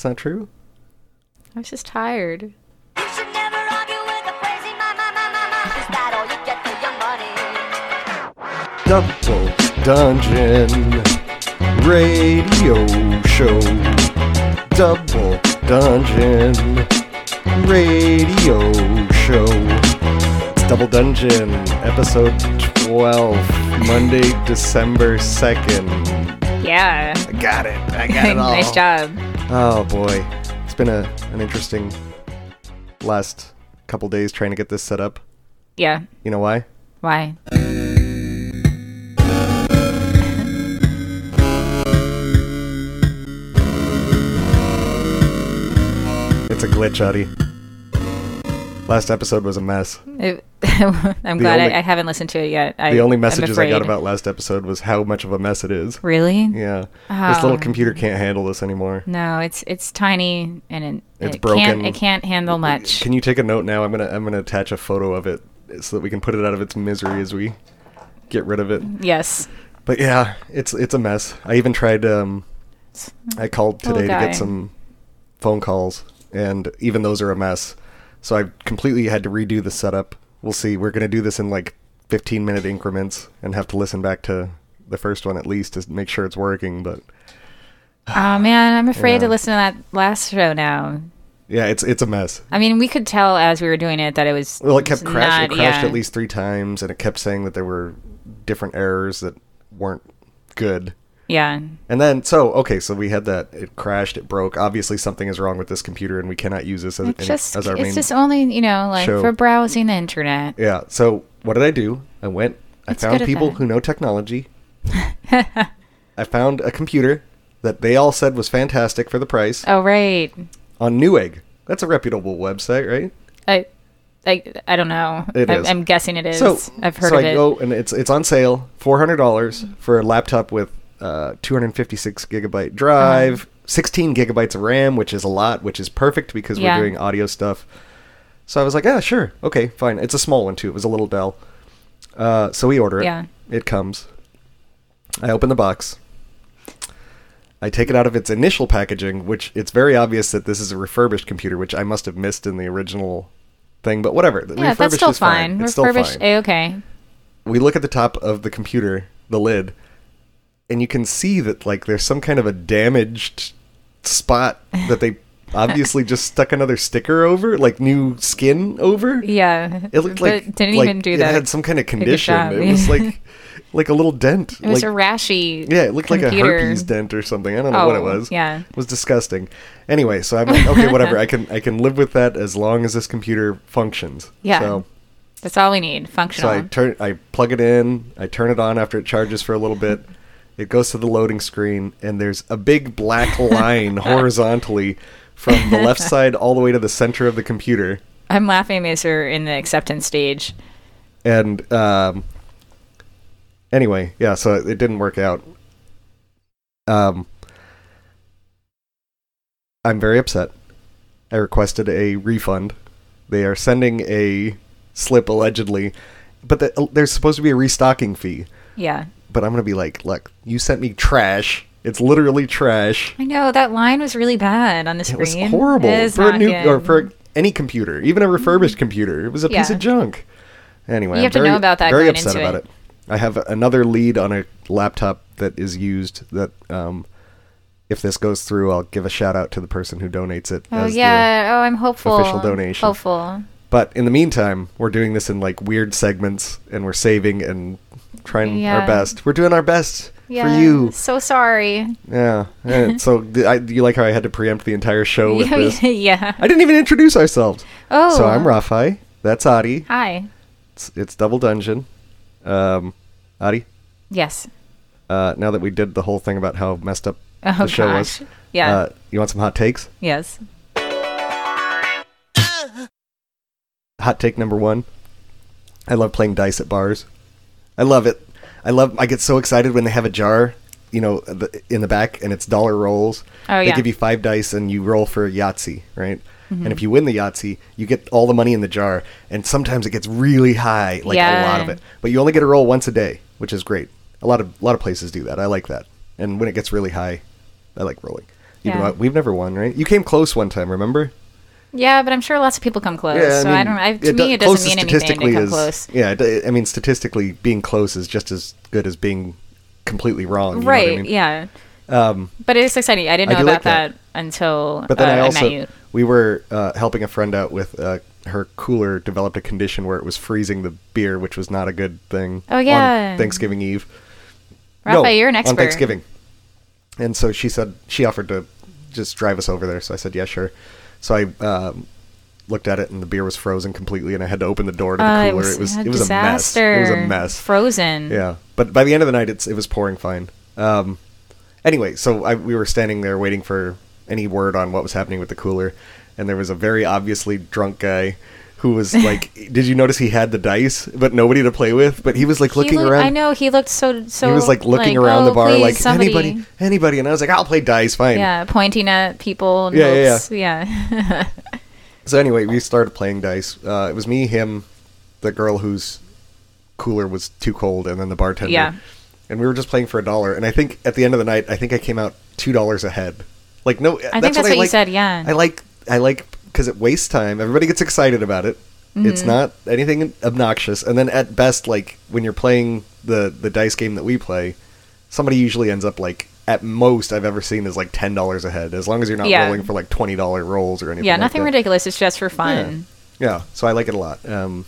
It's not true. I was just tired. Double Dungeon Radio Show. Double Dungeon Radio Show. It's Double Dungeon, episode 12, Monday, December 2nd. Yeah. I got it. I got it all. nice job. Oh boy. It's been a, an interesting last couple days trying to get this set up. Yeah. You know why? Why? It's a glitch, Audie. Last episode was a mess. It- I'm glad only- I, I haven't listened to it yet. I, The only messages I got about last episode was how much of a mess it is. Really? Yeah. This little Oh. computer can't handle this anymore. No, it's it's tiny and it, It's it broken. Can't, it can't handle much. Can you take a note now? I'm gonna I'm gonna attach a photo of it so that we can put it out of its misery as we get rid of it. yes. But yeah, it's it's a mess. I even tried um I called today to get some phone calls and even those are a mess. So I completely had to redo the setup. We'll see. We're going to do this in like 15 minute increments and have to listen back to the first one at least to make sure it's working, but Oh man, I'm afraid Yeah. to listen to that last show now. yeah, it's it's a mess. I mean, we could tell as we were doing it that it was. Well, it kept crashing. It crashed yeah. at least three times, and it kept saying that there were different errors that weren't good. Yeah. And then, so okay, so we had that. It crashed. It broke. Obviously, something is wrong with this computer, and we cannot use this as, It's just as our it's main. just only you know like show. for browsing the internet. yeah. So what did I do? I went. I It's found people who know technology. I found a computer that they all said was fantastic for the price Oh right. on Newegg. That's a reputable website, right? I. I, I don't know. It I, is. I'm guessing it is. So I've heard so of I it. go and it's it's on sale, four hundred dollars for a laptop with uh, two hundred fifty six gigabyte drive, Uh-huh. sixteen gigabytes of RAM, which is a lot, which is perfect because Yeah. we're doing audio stuff. So I was like, yeah, sure, okay, fine. It's a small one too. It was a little Dell. Uh, so we order it. Yeah. It comes. I open the box. I take it out of its initial packaging, which it's very obvious that this is a refurbished computer, which I must have missed in the original thing. But whatever. The yeah, that's refurbished still is fine. fine. It's still Refurbished, fine okay. we look at the top of the computer, the lid, and you can see that like there's some kind of a damaged spot that they obviously just stuck another sticker over, like new skin over. Yeah. It looked like it didn't like even do it that. It had some kind of condition. job. It was like like a little dent. it was like, a rashy. yeah, it looked like a computer. herpes dent or something. I don't know what it Oh, was. yeah. It was disgusting. Anyway, so I'm like, okay, whatever. I can I can live with that as long as this computer functions. Yeah. So That's all we need. Functional. So I turn, I plug it in, I turn it on after it charges for a little bit. It goes to the loading screen, and there's a big black line horizontally from the left side all the way to the center of the computer. I'm laughing as we're in the acceptance stage. And um, anyway, yeah, so it didn't work out. Um, I'm very upset. I requested a refund. They are sending a slip allegedly, but the, there's supposed to be a restocking fee. Yeah. But I'm gonna be like, look, you sent me trash. It's literally trash. I know that line was really bad on the It was horrible It is for a new good. or for any computer, even a refurbished computer. It was a piece of junk. Anyway, You I'm have to very, know about that Very upset about it. it. I have another lead on a laptop that is used. That um, if this goes through, I'll give a shout out to the person who donates it. Oh yeah. oh, I'm hopeful. official donation. Hopeful. but in the meantime, we're doing this in like weird segments, and we're saving and trying Yeah. our best. We're doing our best Yeah. for you. So sorry. Yeah. and so I, do you like how I had to preempt the entire show with this? yeah. I didn't even introduce ourselves. Oh. So I'm Rafai. That's Adi. Hi. It's, it's Double Dungeon. Um, Adi, Yes. uh, now that we did the whole thing about how messed up Oh the show gosh. was, Yeah. uh, you want some hot takes? yes. Hot take number one. I love playing dice at bars. I love it. I love. I get so excited when they have a jar, you know, the, in the back, and it's dollar rolls. Oh, they yeah. give you five dice, and you roll for a Yahtzee, right? Mm-hmm. And if you win the Yahtzee, you get all the money in the jar, and sometimes it gets really high, like a lot of it. But you only get to roll once a day, which is great. A lot of a lot of places do that. I like that. And when it gets really high, I like rolling. Even Yeah. though we've never won, right? You came close one time, remember? Yeah, but I'm sure lots of people come close. so I don't. I, to do- me, it doesn't mean anything to come is- close. Yeah, I mean, statistically, being close is just as good as being completely wrong. you know what right? I mean? Yeah. Um, But it's exciting. I didn't know about like that. that. until but then uh, I also met you. we were uh, helping a friend out with uh, her cooler developed a condition where it was freezing the beer, which was not a good thing. Oh, yeah. on Thanksgiving Eve. Rafa, no, you're an expert. on Thanksgiving. And so she said she offered to just drive us over there. So I said, yeah, sure. So I um, looked at it, and the beer was frozen completely, and I had to open the door to the Uh, cooler. it was a it was a mess. It was a mess. Frozen. Yeah, but by the end of the night, it's it was pouring fine. Um, anyway, so I, we were standing there waiting for any word on what was happening with the cooler, and there was a very obviously drunk guy who was like, "Did you notice he had the dice, but nobody to play with? But he was like looking looked- around. I know he looked so so. he was like looking around the "Oh, bar, please, like somebody." anybody, anybody, and I was like, "I'll play dice, fine." Yeah, pointing at people. Yeah, yeah, hopes- yeah. So anyway, we started playing dice. Uh, it was me, him, the girl whose cooler was too cold, and then the bartender. Yeah. And we were just playing for a dollar. And I think at the end of the night, I think I came out two dollars ahead. Like no, I think that's what you said, yeah. I like I like because it wastes time. Everybody gets excited about it. Mm-hmm. It's not anything obnoxious. And then at best, like when you're playing the the dice game that we play, somebody usually ends up like at most I've ever seen is like ten dollars ahead. As long as you're not Yeah. rolling for like twenty dollar rolls or anything. yeah, like nothing that. ridiculous. It's just for fun. Yeah, so I like it a lot. Um,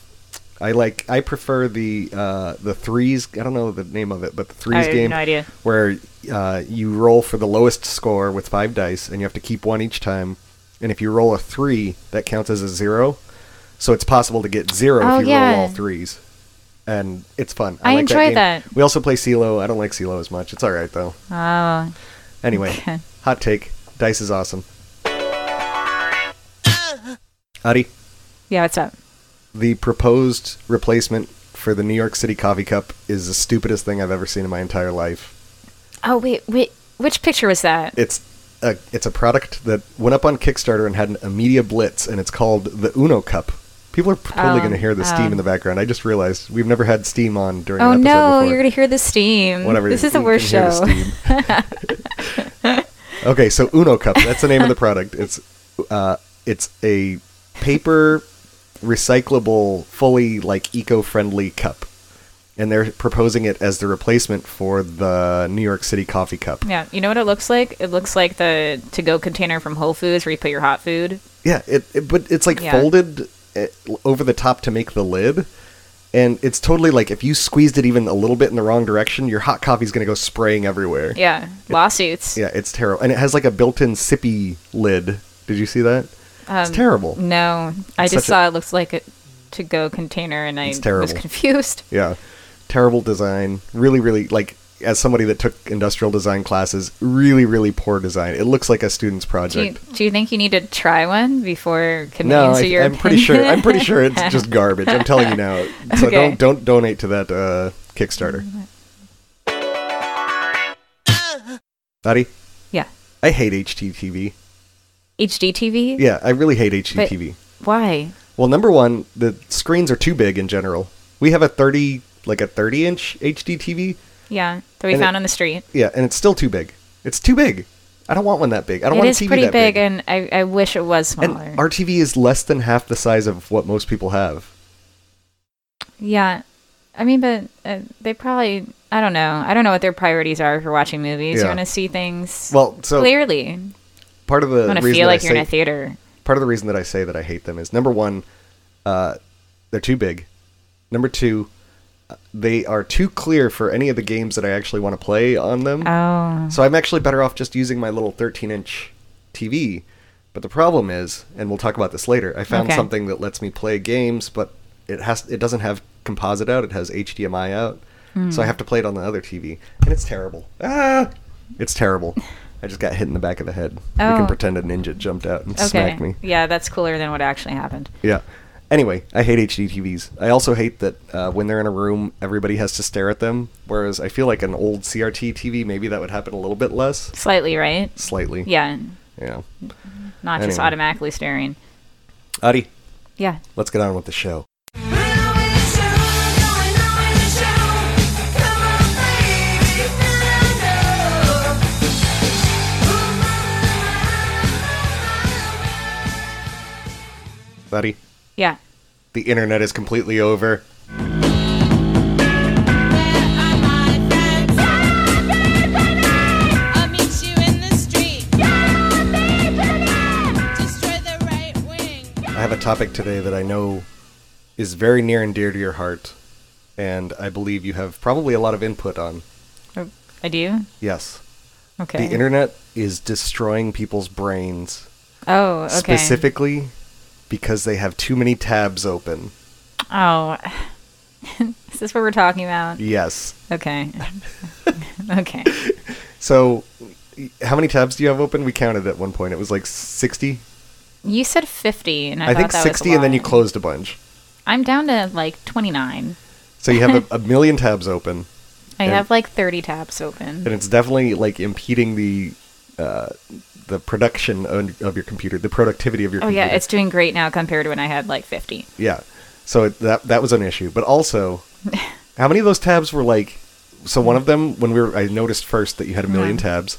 I like I prefer the uh, the threes. I don't know the name of it, but the threes game no where uh, you roll for the lowest score with five dice, and you have to keep one each time. And if you roll a three, that counts as a zero. So it's possible to get zero Oh, if you yeah. roll all threes. And it's fun. I like enjoy game. that. We also play CeeLo. I don't like CeeLo as much. It's all right though. Oh, Anyway, Okay. hot take: dice is awesome. Adi, yeah. What's up? the proposed replacement for the New York City coffee cup is the stupidest thing I've ever seen in my entire life. Oh wait, wait. Which picture was that? It's a it's a product that went up on Kickstarter and had an, a media blitz, and it's called the Uno Cup. People are totally Oh, going to hear the steam oh. in the background. I just realized we've never had steam on during Oh an episode no, before. you're gonna hear the steam. Whatever. This is the worst show. the okay, so Uno Cup. That's the name of the product. It's uh, it's a paper recyclable, fully like eco-friendly cup, and they're proposing it as the replacement for the New York City coffee cup. Yeah, you know what it looks like? It looks like the to-go container from Whole Foods where you put your hot food. Yeah, it, it but it's like Yeah. folded uh, over the top to make the lid. And it's totally like if you squeezed it even a little bit in the wrong direction, your hot coffee's gonna go spraying everywhere. Yeah, lawsuits. Yeah, it's terrible. And it has like a built-in sippy lid. Did you see that? it's Um, terrible. No, I just such a- saw it looks like a to-go container, and I was confused. Yeah. Terrible design. Really, really like as somebody that took industrial design classes, really, really poor design. It looks like a student's Do you, project. do you think you need to try one before committing no, to I, your I'm pretty sure. I'm pretty sure it's just garbage. I'm telling you now. So Okay. don't don't donate to that uh, Kickstarter. Buddy, yeah. I hate HDTV. HD TV. Yeah, I really hate But- HDTV. Why? Well, number one, the screens are too big in general. We have a 30, like a 30 inch HD TV. Yeah, that we And it- found on the street. Yeah, and it's still too big. It's too big. I don't want one that big. I don't It want a TV pretty that big, big. and I, I wish it was smaller. And our TV is less than half the size of what most people have. yeah, I mean, but uh, they probably. I don't know. I don't know what their priorities are for watching movies. Yeah. You want to see things Well, so clearly. part of the to reason feel like I you're in a theater. part of the reason that I say that I hate them is number one, uh, they're too big. Number two, they are too clear for any of the games that I actually want to play on them. Oh, So I'm actually better off just using my little 13 inch TV. But the problem is, and we'll talk about this later, I found Okay. something that lets me play games, but it has it doesn't have composite out. It has HDMI out, Hmm. so I have to play it on the other TV, and it's terrible. Ah, it's terrible. I just got hit in the back of the head. We Oh. can pretend a ninja jumped out and okay. smacked me. Yeah, that's cooler than what actually happened. Yeah. Anyway, I hate HD TVs. I also hate that uh, when they're in a room, everybody has to stare at them. Whereas I feel like an old CRT TV, maybe that would happen a little bit less. Slightly, right? Slightly. Yeah. Yeah. Not anyway. just automatically staring. Adi. Yeah. Let's get on with the show. Buddy. Yeah. the internet is completely over. I'll meet you in the street. Destroy the right wing. I have a topic today that I know is very near and dear to your heart, and I believe you have probably a lot of input on. Oh, I do? Yes. Okay. The internet is destroying people's brains, Oh, okay. specifically because they have too many tabs open. Oh. Is this what we're talking about? Yes. Okay. okay. So, how many tabs do you have open? We counted at one point. It was like 60. You said 50, and I, I, think that 60, was and then you closed a bunch. I'm down to like 29. So you have a, a million tabs open, I have like 30 tabs open. and it's definitely like impeding the uh, the production of, your computer, the productivity of your Oh computer. yeah, it's doing great now compared to when I had like 50. Yeah. So it, that that was an issue, but also, how many of those tabs were like? So one of them, when we were, I noticed first that you had a million Mhm. tabs.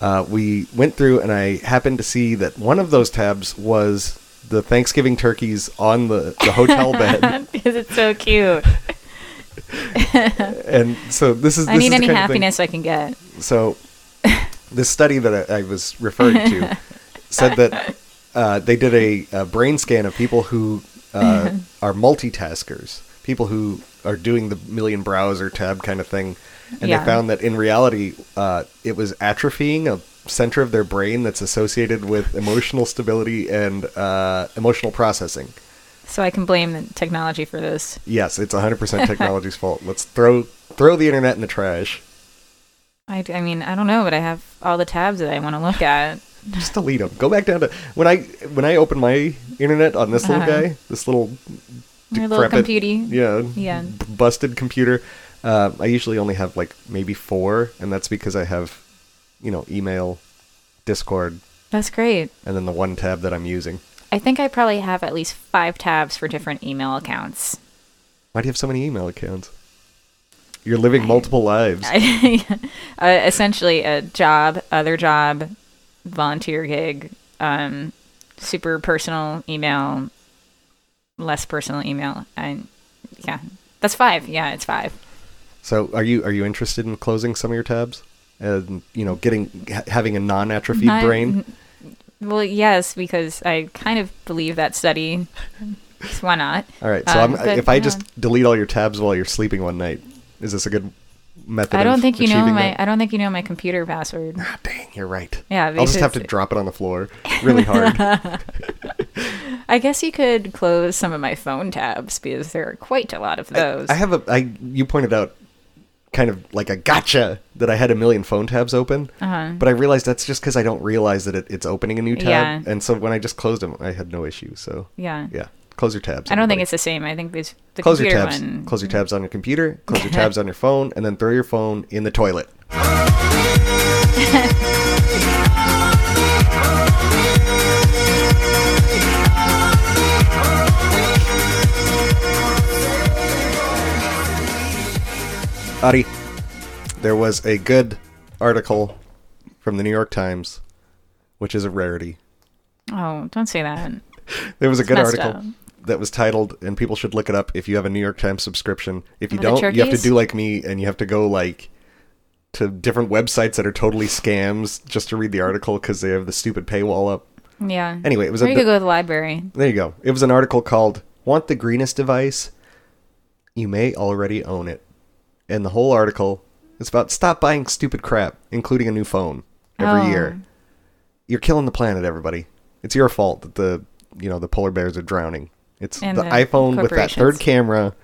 Uh, we went through, and I happened to see that one of those tabs was the Thanksgiving turkeys on the, the hotel bed, because it's so cute. and so this is. I this need is any kind of thing- happiness I can get. So, this study that I, I was referring to said that uh, they did a, a brain scan of people who uh, are multitaskers, people who are doing the million browser tab kind of thing, and Yeah. they found that in reality, uh, it was atrophying a center of their brain that's associated with emotional stability and uh, emotional processing. So I can blame the technology for this. Yes, it's 100% technology's fault. Let's throw throw the internet in the trash. I, I mean, I don't know, but I have all the tabs that I want to look at. Just delete them. Go back down to when I when I open my internet on this little Uh-huh. guy, this little Your little decrepit- yeah, Yeah. b- busted computer. Uh, I usually only have like maybe four, and that's because I have, you know, email, Discord, That's great. and then the one tab that I'm using. I think I probably have at least five tabs for different email accounts. Why do you have so many email accounts? You're living multiple lives. I, uh, essentially, a job, other job, volunteer gig, um, super personal email, less personal email, and yeah, that's five. Yeah, it's five. So, are you are you interested in closing some of your tabs, and you know, getting ha- having a non-atrophied Not- brain? Well, yes, because I kind of believe that study. So why not? All right. So, Um, if I just delete all your tabs while you're sleeping one night, is this a good method? I don't think you know my. that? I don't think you know my computer password. Ah, dang, you're right. Yeah, I'll just have to drop it on the floor really hard. I guess you could close some of my phone tabs because there are quite a lot of those. I have a. I you pointed out kind of like a gotcha that I had a million phone tabs open, Uh-huh. but I realized that's just because I don't realize that it, it's opening a new tab, Yeah. and so when I just closed them, I had no issue. So yeah. yeah, close your tabs. I don't think it's the same. I think this the close your tabs. one. Close your tabs on your computer. Close your tabs on your phone, and then throw your phone in the toilet. Adi, there was a good article from the New York Times, which is a rarity. Oh, don't say that. There was a good article up. That was titled, and people should look it up if you have a New York Times subscription. If you About the don't, you have to turkeys? do like me, and you have to go like to different websites that are totally scams just to read the article because they have the stupid paywall up. Yeah. Anyway, it was Or a you bit- could go to the library. There you go. It was an article called "Want the Greenest Device? You May Already Own It," and the whole article is about stop buying stupid crap, including a new phone every Oh. year. You're killing the planet, everybody. It's your fault that the you know the polar bears are drowning. It's the, the iPhone with that third camera.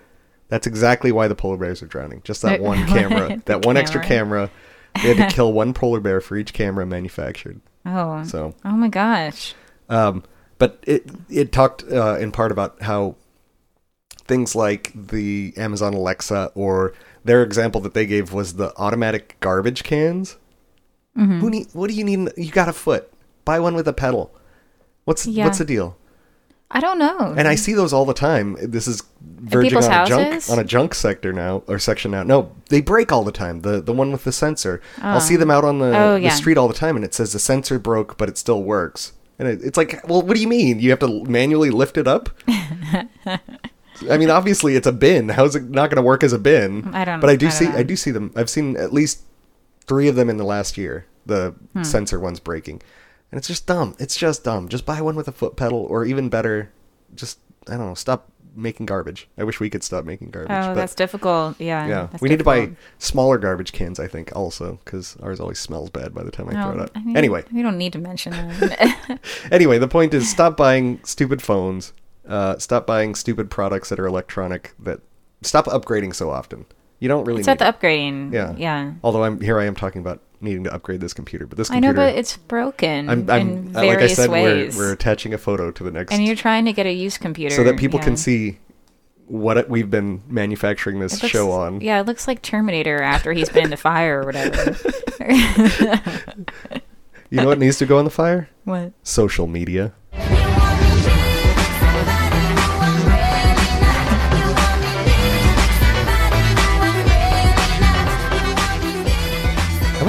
That's exactly why the polar bears are drowning. Just that one camera, that one extra camera. camera. They had to kill one polar bear for each camera manufactured. Oh. So Oh my gosh. um, but it it talked uh, in part about how things like the Amazon Alexa or their example that they gave was the automatic garbage cans. Mm-hmm. Who need? What do you need? You got a foot. Buy one with a pedal. What's Yeah. what's the deal? I don't know. And I see those all the time. This is verging on a junk on a junk sector now or section now. No, they break all the time. The the one with the sensor. I'll Oh. see them out on the, Oh, the yeah. street all the time, and it says the sensor broke, but it still works. And it, it's like, well, what do you mean? You have to manually lift it up? I mean, obviously it's a bin. How's it not going to work as a bin? I don't- But I do I see, know. I do see them. I've seen at least three of them in the last year. The Hmm. sensor ones breaking, and it's just dumb. It's just dumb. Just buy one with a foot pedal, or even better, just I don't know. Stop making garbage. I wish we could stop making garbage. Oh, but that's difficult. Yeah. yeah, we need to buy smaller garbage cans. I think also because ours always smells bad by the time I throw it out. I mean, anyway, we don't need to mention that. anyway, the point is stop buying stupid phones. Uh, stop buying stupid products that are electronic. That stop upgrading so often. You don't really it's not the it. upgrading. Yeah. Yeah. Although I'm here, I am talking about needing to upgrade this computer, but this computer, I know, but it's broken I'm, I'm in uh, like I various said, ways. we're we're attaching a photo to the next, and you're trying to get a used computer so that people yeah. can see what it, we've been manufacturing this looks- show on. Yeah, it looks like Terminator after he's been in the fire or whatever. You know what needs to go on the fire? what? Social media.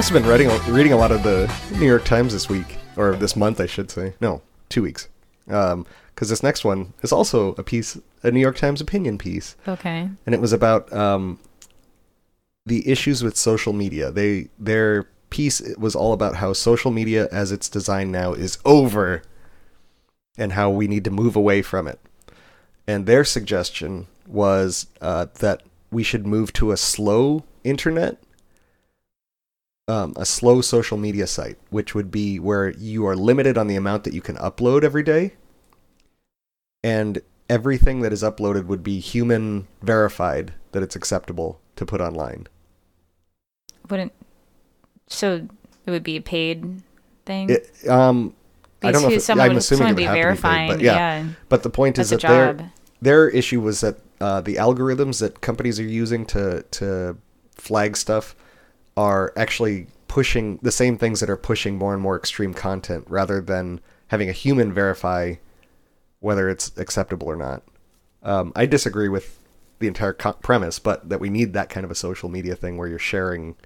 Must have been reading reading a lot of the New York Times this week, or this month, I should say. No, two weeks. Because this next one is also a piece, a New York Times opinion piece, Okay. and it was about um, the issues with social media. They their piece was all about how social media, as it's designed now, is over, and how we need to move away from it. And their suggestion was uh, that we should move to a slow internet, um, a slow social media site, which would be where you are limited on the amount that you can upload every day, and everything that is uploaded would be human verified that it's acceptable to put online. Wouldn't so it would be a paid thing? It, um, I don't know. If it, someone, I'm would- assuming it would be be paid, verifying, but yeah. yeah. But the point is That's that their their issue was that uh, the algorithms that companies are using to to flag stuff are actually pushing the same things that are pushing more and more extreme content rather than having a human verify whether it's acceptable or not. Um, I disagree with the entire co- premise, but that we need that kind of a social media thing where you're sharing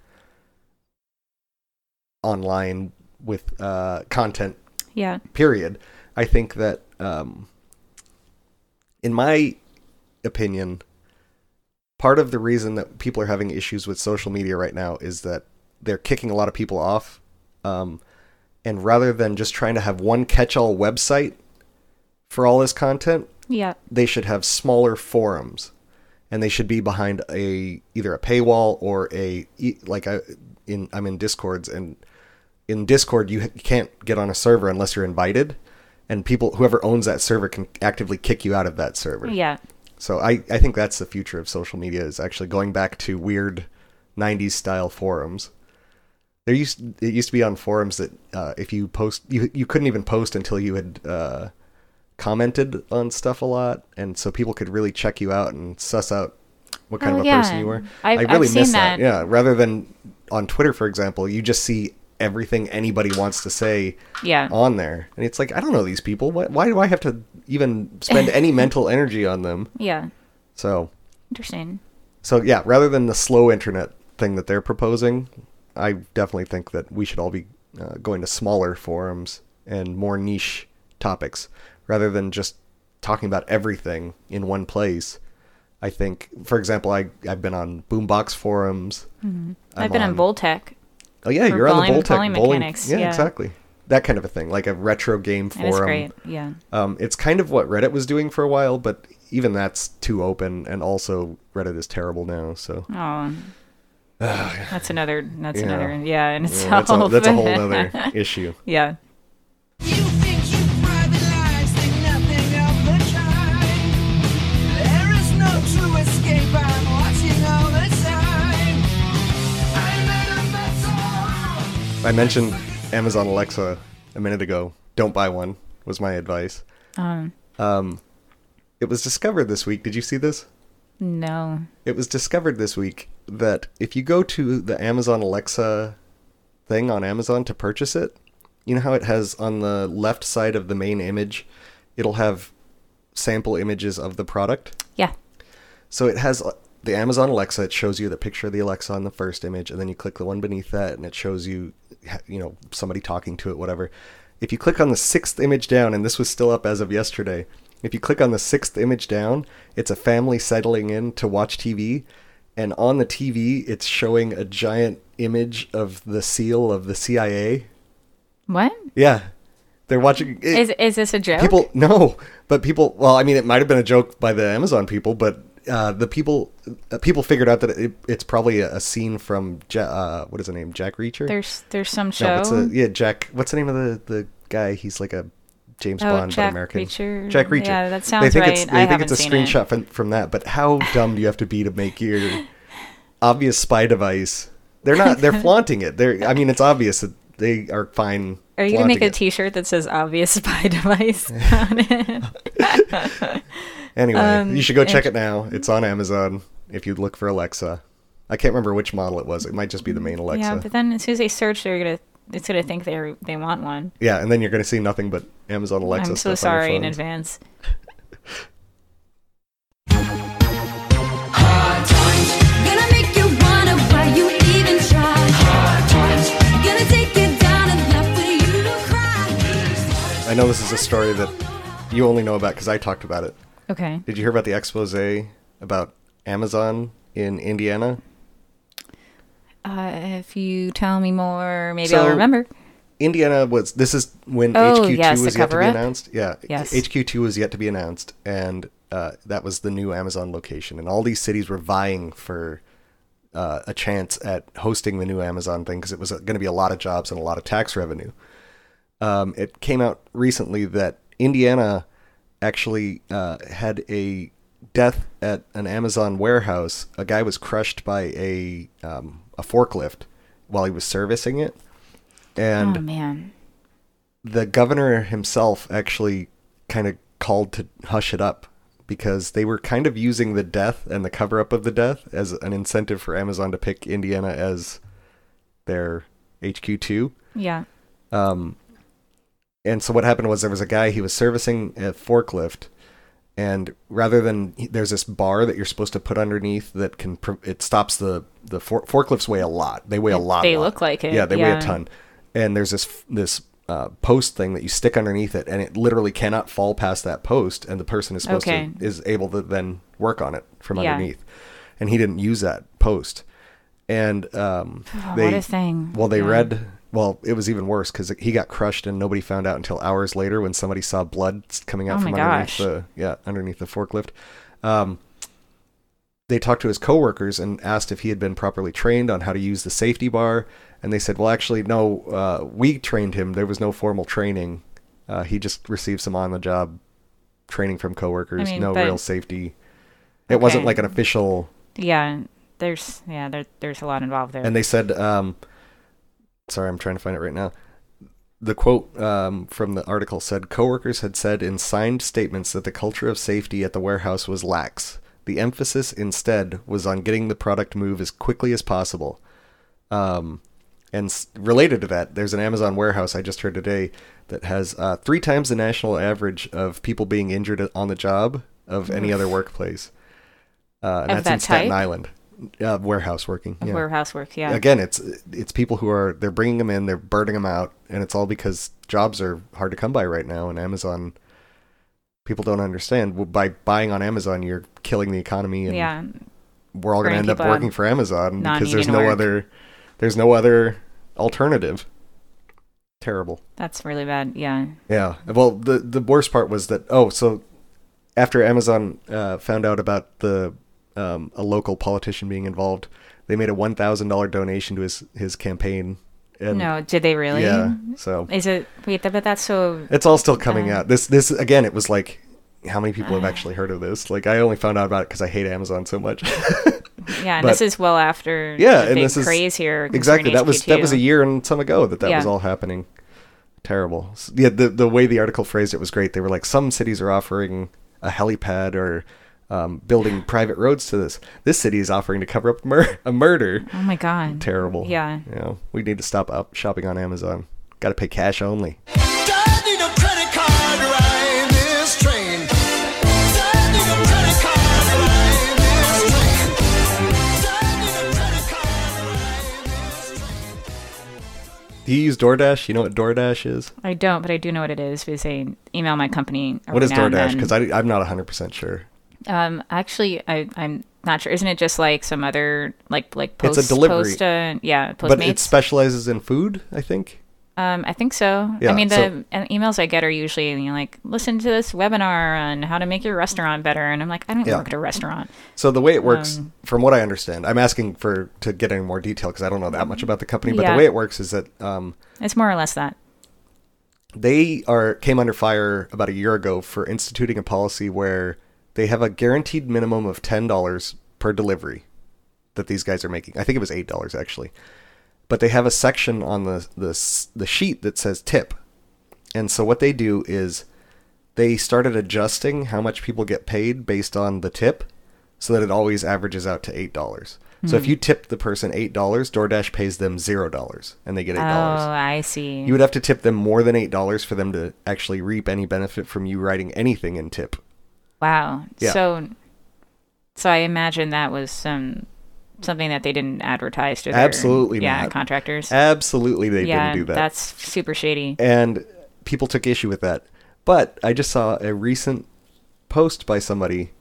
online with uh, content Yeah. period. I think that, um, in my opinion, part of the reason that people are having issues with social media right now is that they're kicking a lot of people off. Um, and rather than just trying to have one catch all website for all this content, Yeah. they should have smaller forums and they should be behind a either a paywall or a like I in I'm in discords and in discord you, you can't get on a server unless you're invited and people whoever owns that server can actively kick you out of that server Yeah. So I, I think that's the future of social media is actually going back to weird 90s style forums there used it used to be on forums that uh, if you post you you couldn't even post until you had uh, commented on stuff a lot and so people could really check you out and suss out what kind Oh, of a person you were I've- I really I've miss that. that. yeah rather than on Twitter for example you just see everything anybody wants to say Yeah. on there and it's like I don't know these people why, why do I have to even spend any mental energy on them Yeah. so Interesting. so yeah, rather than the slow internet thing that they're proposing, I definitely think that we should all be uh, going to smaller forums and more niche topics rather than just talking about everything in one place. I think, for example, I I've been on Boombox forums. Mm-hmm. I've been on on- Boltec. Oh yeah, you're on the bowling- Boltec bowling bowling mechanics, Yeah, yeah. exactly. That kind of a thing, like a retro game forum. It is great. Yeah. Um, it's kind of what Reddit was doing for a while, but even that's too open, and also Reddit is terrible now. So Oh. that's another. That's Yeah. another. Yeah, in Yeah, itself. that's, a, that's a whole other issue. yeah. I mentioned Amazon Alexa a minute ago. Don't buy one was my advice. Um. Um, it was discovered this week. Did you see this? No. It was discovered this week that if you go to the Amazon Alexa thing on Amazon to purchase it, you know how it has on the left side of the main image, it'll have sample images of the product. Yeah. So it has uh, the Amazon Alexa. It shows you the picture of the Alexa on the first image, and then you click the one beneath that, and it shows you, you know, somebody talking to it, whatever. If you click on the sixth image down, and this was still up as of yesterday, if you click on the sixth image down, it's a family settling in to watch TV, and on the TV, it's showing a giant image of the seal of the CIA. What Yeah, they're watching. It, is is this a joke? people no but people well i mean it might have been a joke by the amazon people but uh, the people uh, people figured out that it, it's probably a, a scene from ja- uh, what is the name jack reacher there's there's some no, show. what's a, yeah jack what's the name of the the guy he's like a james Oh, bond Jack but american Reacher? jack reacher Yeah, that sounds they think it's right. they I think it's a seen it. screenshot from, from that but how dumb do you have to be to make your obvious spy device they're not they're flaunting it they're i mean it's obvious that they are fine Are you gonna make a it. T-shirt that says "obvious spy device" on it? Anyway, Um, you should go check it now. It's on Amazon if you look for Alexa. I can't remember which model it was. It might just be the main Alexa. yeah, Yeah, but then as soon as they search, they're gonna it's gonna think they they want one. Yeah, and then you're going to see nothing but Amazon Alexa. I'm so stuff sorry in advance. Gonna make you wonder why you even try. Gonna take you down and left for you to cry. I know this is a story that you only know about because I talked about it. Okay. Did you hear about the expose about Amazon in Indiana? Uh, if you tell me more, maybe So- I'll remember. Indiana was this is when Oh, HQ2 yes, was yet to be announced. Yeah, Yes. HQ2 was yet to be announced, and uh, that was the new Amazon location, and all these cities were vying for uh, a chance at hosting the new Amazon thing because it was going to be a lot of jobs and a lot of tax revenue. Um, it came out recently that Indiana actually uh, had a death at an Amazon warehouse. A guy was crushed by a um, a forklift while he was servicing it, and oh man. the governor himself actually kind of called to hush it up because they were kind of using the death and the cover up of the death as an incentive for Amazon to pick Indiana as their HQ2. Yeah. And so what happened was there was a guy he was servicing a forklift and rather than there's this bar that you're supposed to put underneath that can it stops the the for, forklifts weigh a lot. They weigh a lot. They lot. look like it, Yeah, they weigh a ton. And there's this this uh, post thing that you stick underneath it, and it literally cannot fall past that post, and the person is supposed Okay. to is able to then work on it from Yeah. underneath. And he didn't use that post, and um, Oh, they what a thing. well they Yeah. read well it was even worse because he got crushed and nobody found out until hours later when somebody saw blood coming out Oh from underneath gosh. the yeah underneath the forklift. Um, they talked to his coworkers and asked if he had been properly trained on how to use the safety bar, and they said, "Well, actually, no. Uh, we trained him. There was no formal training. Uh, he just received some on-the-job training from coworkers. I mean, no but- real safety. It wasn't like an official." Yeah. There's yeah there, there's a lot involved there. And they said, um, "Sorry, I'm trying to find it right now." The quote um, from the article said coworkers had said in signed statements that the culture of safety at the warehouse was lax. The emphasis instead was on getting the product move as quickly as possible. Um, and s- related to that, there's an Amazon warehouse I just heard today that has uh, three times the national average of people being injured on the job of any other workplace. Uh, and Of that's that in Staten type? Island. Uh, warehouse working. Yeah warehouse work. Yeah. again it's it's people who are they're bringing them in they're burning them out and it's all because jobs are hard to come by right now and amazon people don't understand by buying on amazon you're killing the economy and yeah. we're all going to end up working for amazon because there's no work. other there's no other alternative terrible That's really bad. Yeah. yeah. Well, the the worst part was that oh, so after Amazon uh, found out about the um, a local politician being involved, they made a one thousand dollar donation to his his campaign. And no, did they really? Yeah. So Is it wait? But that's so. it's all still coming Uh, out. This this again, it was like. How many people have actually heard of this? Like, I only found out about it because I hate Amazon so much. Yeah, and But- this is well after yeah, the and this is craze here. exactly that was that was a year and some ago that that was all happening. Terrible. Yeah, the the way the article phrased it was great. They were like, some cities are offering a helipad or um, building private roads to this. This city is offering to cover up mur- a murder. Oh my god. Terrible. Yeah. You know, we need to stop up shopping on Amazon. Got to pay cash only. Don't need a credit card to ride this train. Don't need a credit card to ride this train. Don't need a credit card to ride this train. Do you use DoorDash? You know what DoorDash is? I don't, but I do know what it is because I email my company. What is now DoorDash? Because I'm not 100% sure. Um, actually, I, I'm not sure. Isn't it just like some other like like It's post a delivery. post uh, yeah But it specializes in food, I think. um, I think so. Yeah, I mean, the so- uh, emails I get are usually you know, like listen to this webinar on how to make your restaurant better, and I'm like, I don't Yeah. work at a restaurant. So the way it works, Um, from what I understand, I'm asking for to get any more detail because I don't know that much about the company. But Yeah. the way it works is that um, It's more or less that. they are came under fire about a year ago for instituting a policy where they have a guaranteed minimum of ten dollars per delivery that these guys are making. I think it was eight dollars actually, but they have a section on the the the sheet that says tip, and so what they do is they started adjusting how much people get paid based on the tip, so that it always averages out to eight dollars. So if hmm. you tip the person eight dollars, DoorDash pays them zero dollars, and they get eight dollars. Oh, I see. You would have to tip them more than eight dollars for them to actually reap any benefit from you writing anything in tip. Wow. Yeah. So, so I imagine that was some something that they didn't advertise to their Absolutely yeah not. contractors. Absolutely, they yeah, didn't do that. that's super shady. and people took issue with that. But I just saw a recent post by somebody,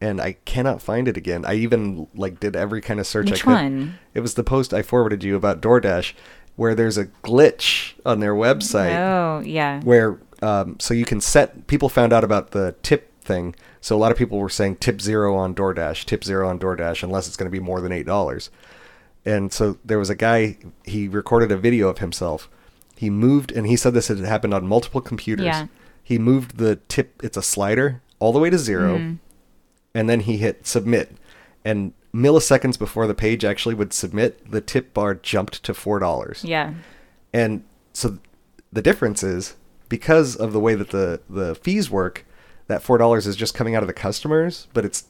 and I cannot find it again. I even like did every kind of search I Which could. one? It was the post I forwarded you about DoorDash, where there's a glitch on their website. Oh, yeah. where um, so you can set people found out about the tip thing so a lot of people were saying tip zero on DoorDash tip zero on DoorDash unless it's going to be more than eight dollars and so there was a guy he recorded a video of himself he moved and he said this had happened on multiple computers Yeah. he moved the tip it's a slider all the way to 0 Mm-hmm. and then he hit submit and milliseconds before the page actually would submit the tip bar jumped to four dollars Yeah. and so the difference is because of the way that the the fees work, that four dollars is just coming out of the customers, but it's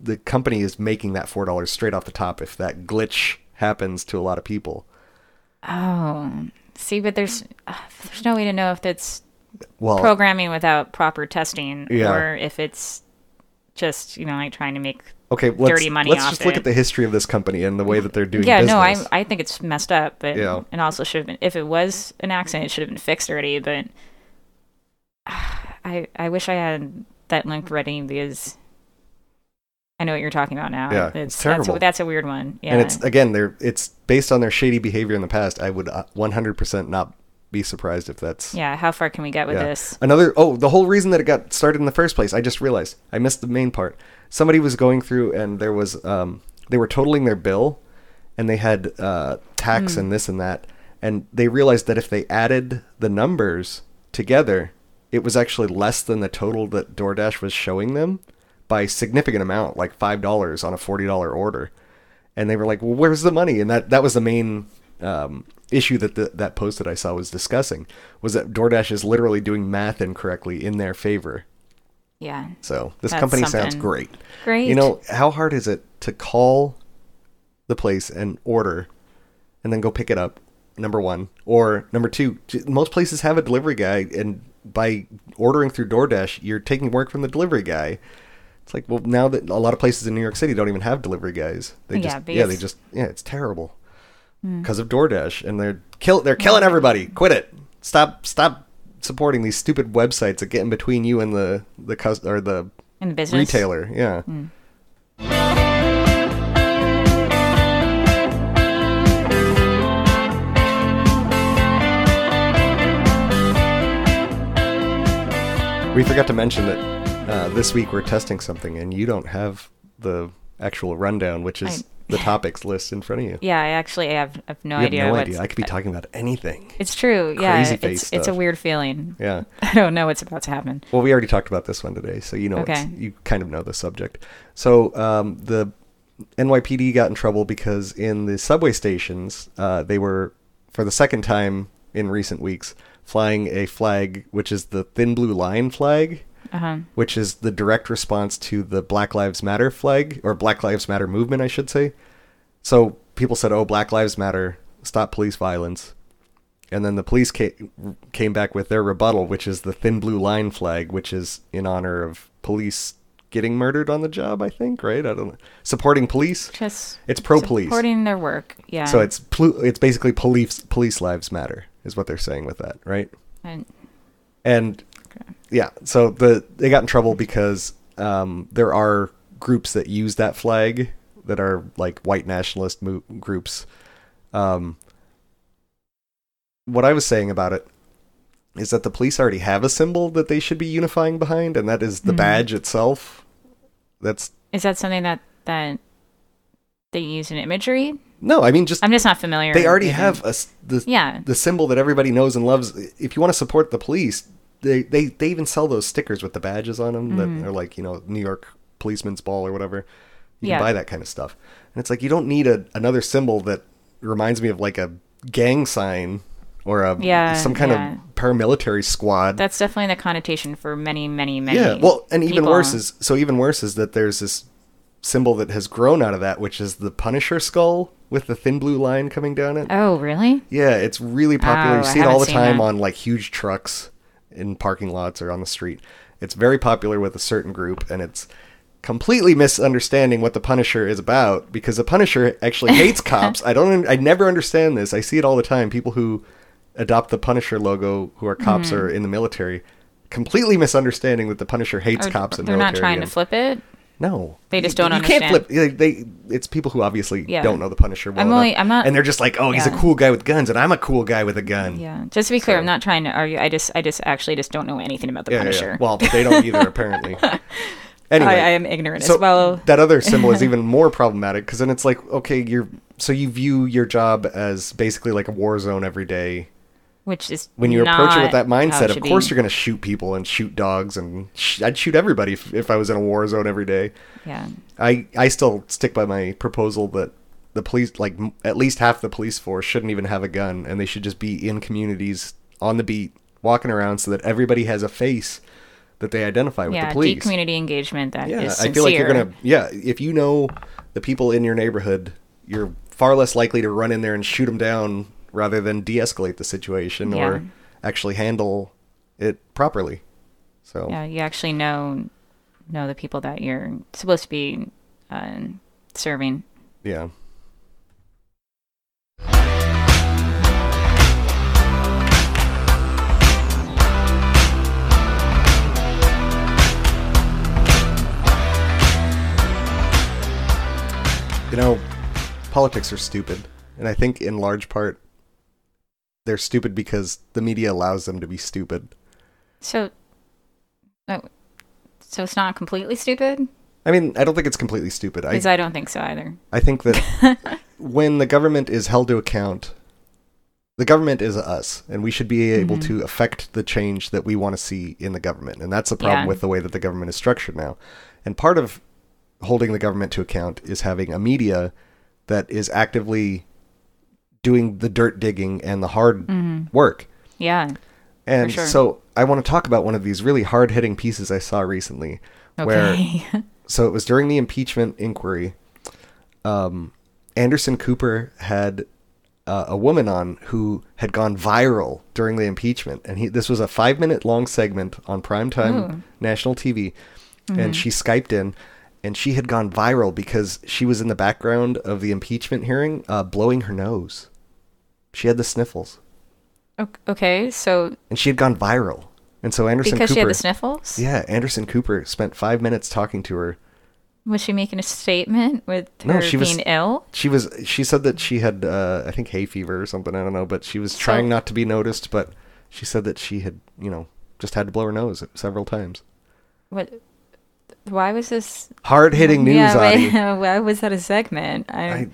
the company is making that four dollars straight off the top if that glitch happens to a lot of people. Oh, see, but there's uh, there's no way to know if that's Well, programming without proper testing, Yeah. or if it's just you know like trying to make. okay, let's, dirty money let's off just look at the history of this company and the way that they're doing Yeah, business. no, I I think it's messed up, but Yeah. and also should have been if it was an accident, it should have been fixed already. But I I wish I had that link ready because I know what you're talking about now. Yeah, it's, it's That's terrible. a, that's a weird one. Yeah, And it's again, they're it's based on their shady behavior in the past. I would uh, 100% not be surprised if that's yeah. How far can we get with Yeah. this? Another oh, the whole reason that it got started in the first place, I just realized. I missed the main part. Somebody was going through and there was um they were totaling their bill and they had uh tax Hmm. and this and that and they realized that if they added the numbers together, it was actually less than the total that DoorDash was showing them by a significant amount, like $5 on a $40 order. And they were like, "Well, where's the money?" And that that was the main um, issue that the, that post that I saw was discussing was that DoorDash is literally doing math incorrectly in their favor. Yeah, So this company sounds great. great. You know, how hard is it to call the place and order and then go pick it up? Number one. Or number two, most places have a delivery guy, and by ordering through DoorDash, you're taking work from the delivery guy. It's like, well, now that a lot of places in New York City don't even have delivery guys. They Yeah, just, yeah, because- they just, yeah, it's terrible hmm. because of DoorDash, and they're kill, they're killing everybody. Quit it. Stop, stop supporting these stupid websites that get in between you and the the cus- or the in the business retailer. Yeah. Hmm. We forgot to mention that uh, this week we're testing something, and you don't have the actual rundown, which is I- the topics list in front of you. Yeah, I actually have, have no you have idea. no what's, idea. I could be talking about anything. It's true. Yeah, Crazy face it's it's a weird feeling. Yeah. I don't know what's about to happen. Well, we already talked about this one today, so you know it's, Okay. you kind of know the subject. So um, the NYPD got in trouble because in the subway stations, uh, they were for the second time in recent weeks flying a flag, which is the thin blue line flag, Uh huh. which is the direct response to the Black Lives Matter flag or Black Lives Matter movement, I should say. So people said, "Oh, Black Lives Matter, stop police violence." And then the police came, came back with their rebuttal, which is the thin blue line flag, which is in honor of police getting murdered on the job. I think right. I don't know. Supporting police. Just It's pro police. supporting their work. Yeah. So it's plu- it's basically police police lives matter is what they're saying with that, right? And- And yeah, so the they got in trouble because um, there are groups that use that flag that are like white nationalist mo- groups. Um, what I was saying about it is that the police already have a symbol that they should be unifying behind, and that is the Mhm. badge itself. That's is that something that that they use in imagery? No, I mean just I'm just not familiar. they already have a the Yeah. the symbol that everybody knows and loves. If you want to support the police, they they, they even sell those stickers with the badges on them Mm-hmm. that are like you know New York policeman's ball or whatever. You Yeah. can buy that kind of stuff, and it's like you don't need a another symbol that reminds me of like a gang sign or a Yeah, some kind yeah. of paramilitary squad. That's definitely the connotation for many, many, many. yeah, well, and even people. worse is so even worse is that there's this symbol that has grown out of that, which is the Punisher skull with the thin blue line coming down it. Oh, really? Yeah, it's really popular. Oh, you see it all the time that. on like huge trucks in parking lots or on the street. It's very popular with a certain group, and it's completely misunderstanding what the Punisher is about because the Punisher actually hates cops. I don't. I never understand this. I see it all the time. People who adopt the Punisher logo, who are cops mm-hmm. or in the military, completely misunderstanding that the Punisher hates Or cops and they're not military. trying to flip it. No, They just don't you can't flip. They, they it's people who obviously Yeah. don't know the Punisher well I'm enough, I'm not- and they're just like, oh, he's a cool guy with guns, and I'm a cool guy with a gun. Yeah. Just to be clear, So- I'm not trying to argue. I just, I just actually just don't know anything about the Yeah, yeah, Punisher. yeah. Well, they don't either, apparently. Anyway, I, I am ignorant so as well. that other symbol is even more problematic because then it's like, okay, you're so you view your job as basically like a war zone every day. Which is When you approach it with that mindset, of course be. you're going to shoot people and shoot dogs, and sh- I'd shoot everybody if, if I was in a war zone every day. Yeah. I I still stick by my proposal that the police, like m- at least half the police force, shouldn't even have a gun, and they should just be in communities on the beat, walking around, so that everybody has a face that they identify with Yeah. the police. Deep community engagement that is yeah, I sincere. feel like you're gonna. Yeah, if you know the people in your neighborhood, you're far less likely to run in there and shoot them down rather than de-escalate the situation Yeah. or actually handle it properly. So Yeah, you actually know know the people that you're supposed to be uh, serving. yeah. You know, politics are stupid, and I think in large part they're stupid because the media allows them to be stupid. So, oh, so it's not completely stupid I mean, I don't think it's completely stupid. I I, don't think so either. I think that when the government is held to account, the government is us, and we should be able Mm-hmm. to affect the change that we want to see in the government. And that's the problem Yeah. with the way that the government is structured now. And part of holding the government to account is having a media that is actively doing the dirt digging and the hard work. Yeah. And sure. so I want to talk about one of these really hard hitting pieces I saw recently where Okay. so it was during the impeachment inquiry. Um, Anderson Cooper had uh, a woman on who had gone viral during the impeachment, and he this was a five minute long segment on primetime Ooh. national TV, and she skyped in, and she had gone viral because she was in the background of the impeachment hearing, uh, blowing her nose. She had the sniffles, okay. So and she had gone viral, and so Anderson because Cooper. Because she had the sniffles, yeah, Anderson Cooper spent five minutes talking to her was she making a statement with No, her she was- being ill? She was. She said that she had, uh, I think, hay fever or something. I don't know, but she was So- trying not to be noticed. But she said that she had, you know, just had to blow her nose several times. What? Why was this? Hard hitting news, yeah, wait, why was that a segment? I, I,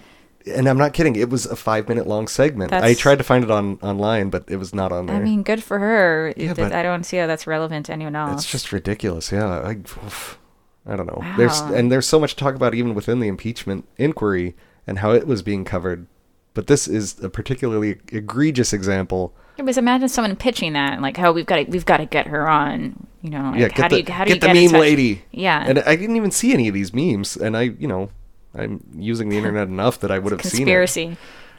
and I'm not kidding. It was a five minute long segment. I tried to find it on online, but it was not on there. I mean, good for her. Yeah, but- I don't see how that's relevant to anyone else. it's just ridiculous. Yeah, I, oof. I don't know. There's Wow. and there's so much to talk about even within the impeachment inquiry and how it was being covered. But this is a particularly egregious example. It was imagine someone pitching that, like, "Oh, we've got to, we've got to get her on." You know, like, yeah, how get do you, how do get you the get in meme lady. Yeah, And I didn't even see any of these memes, and I, you know, I'm using the internet enough that I would have seen it. conspiracy.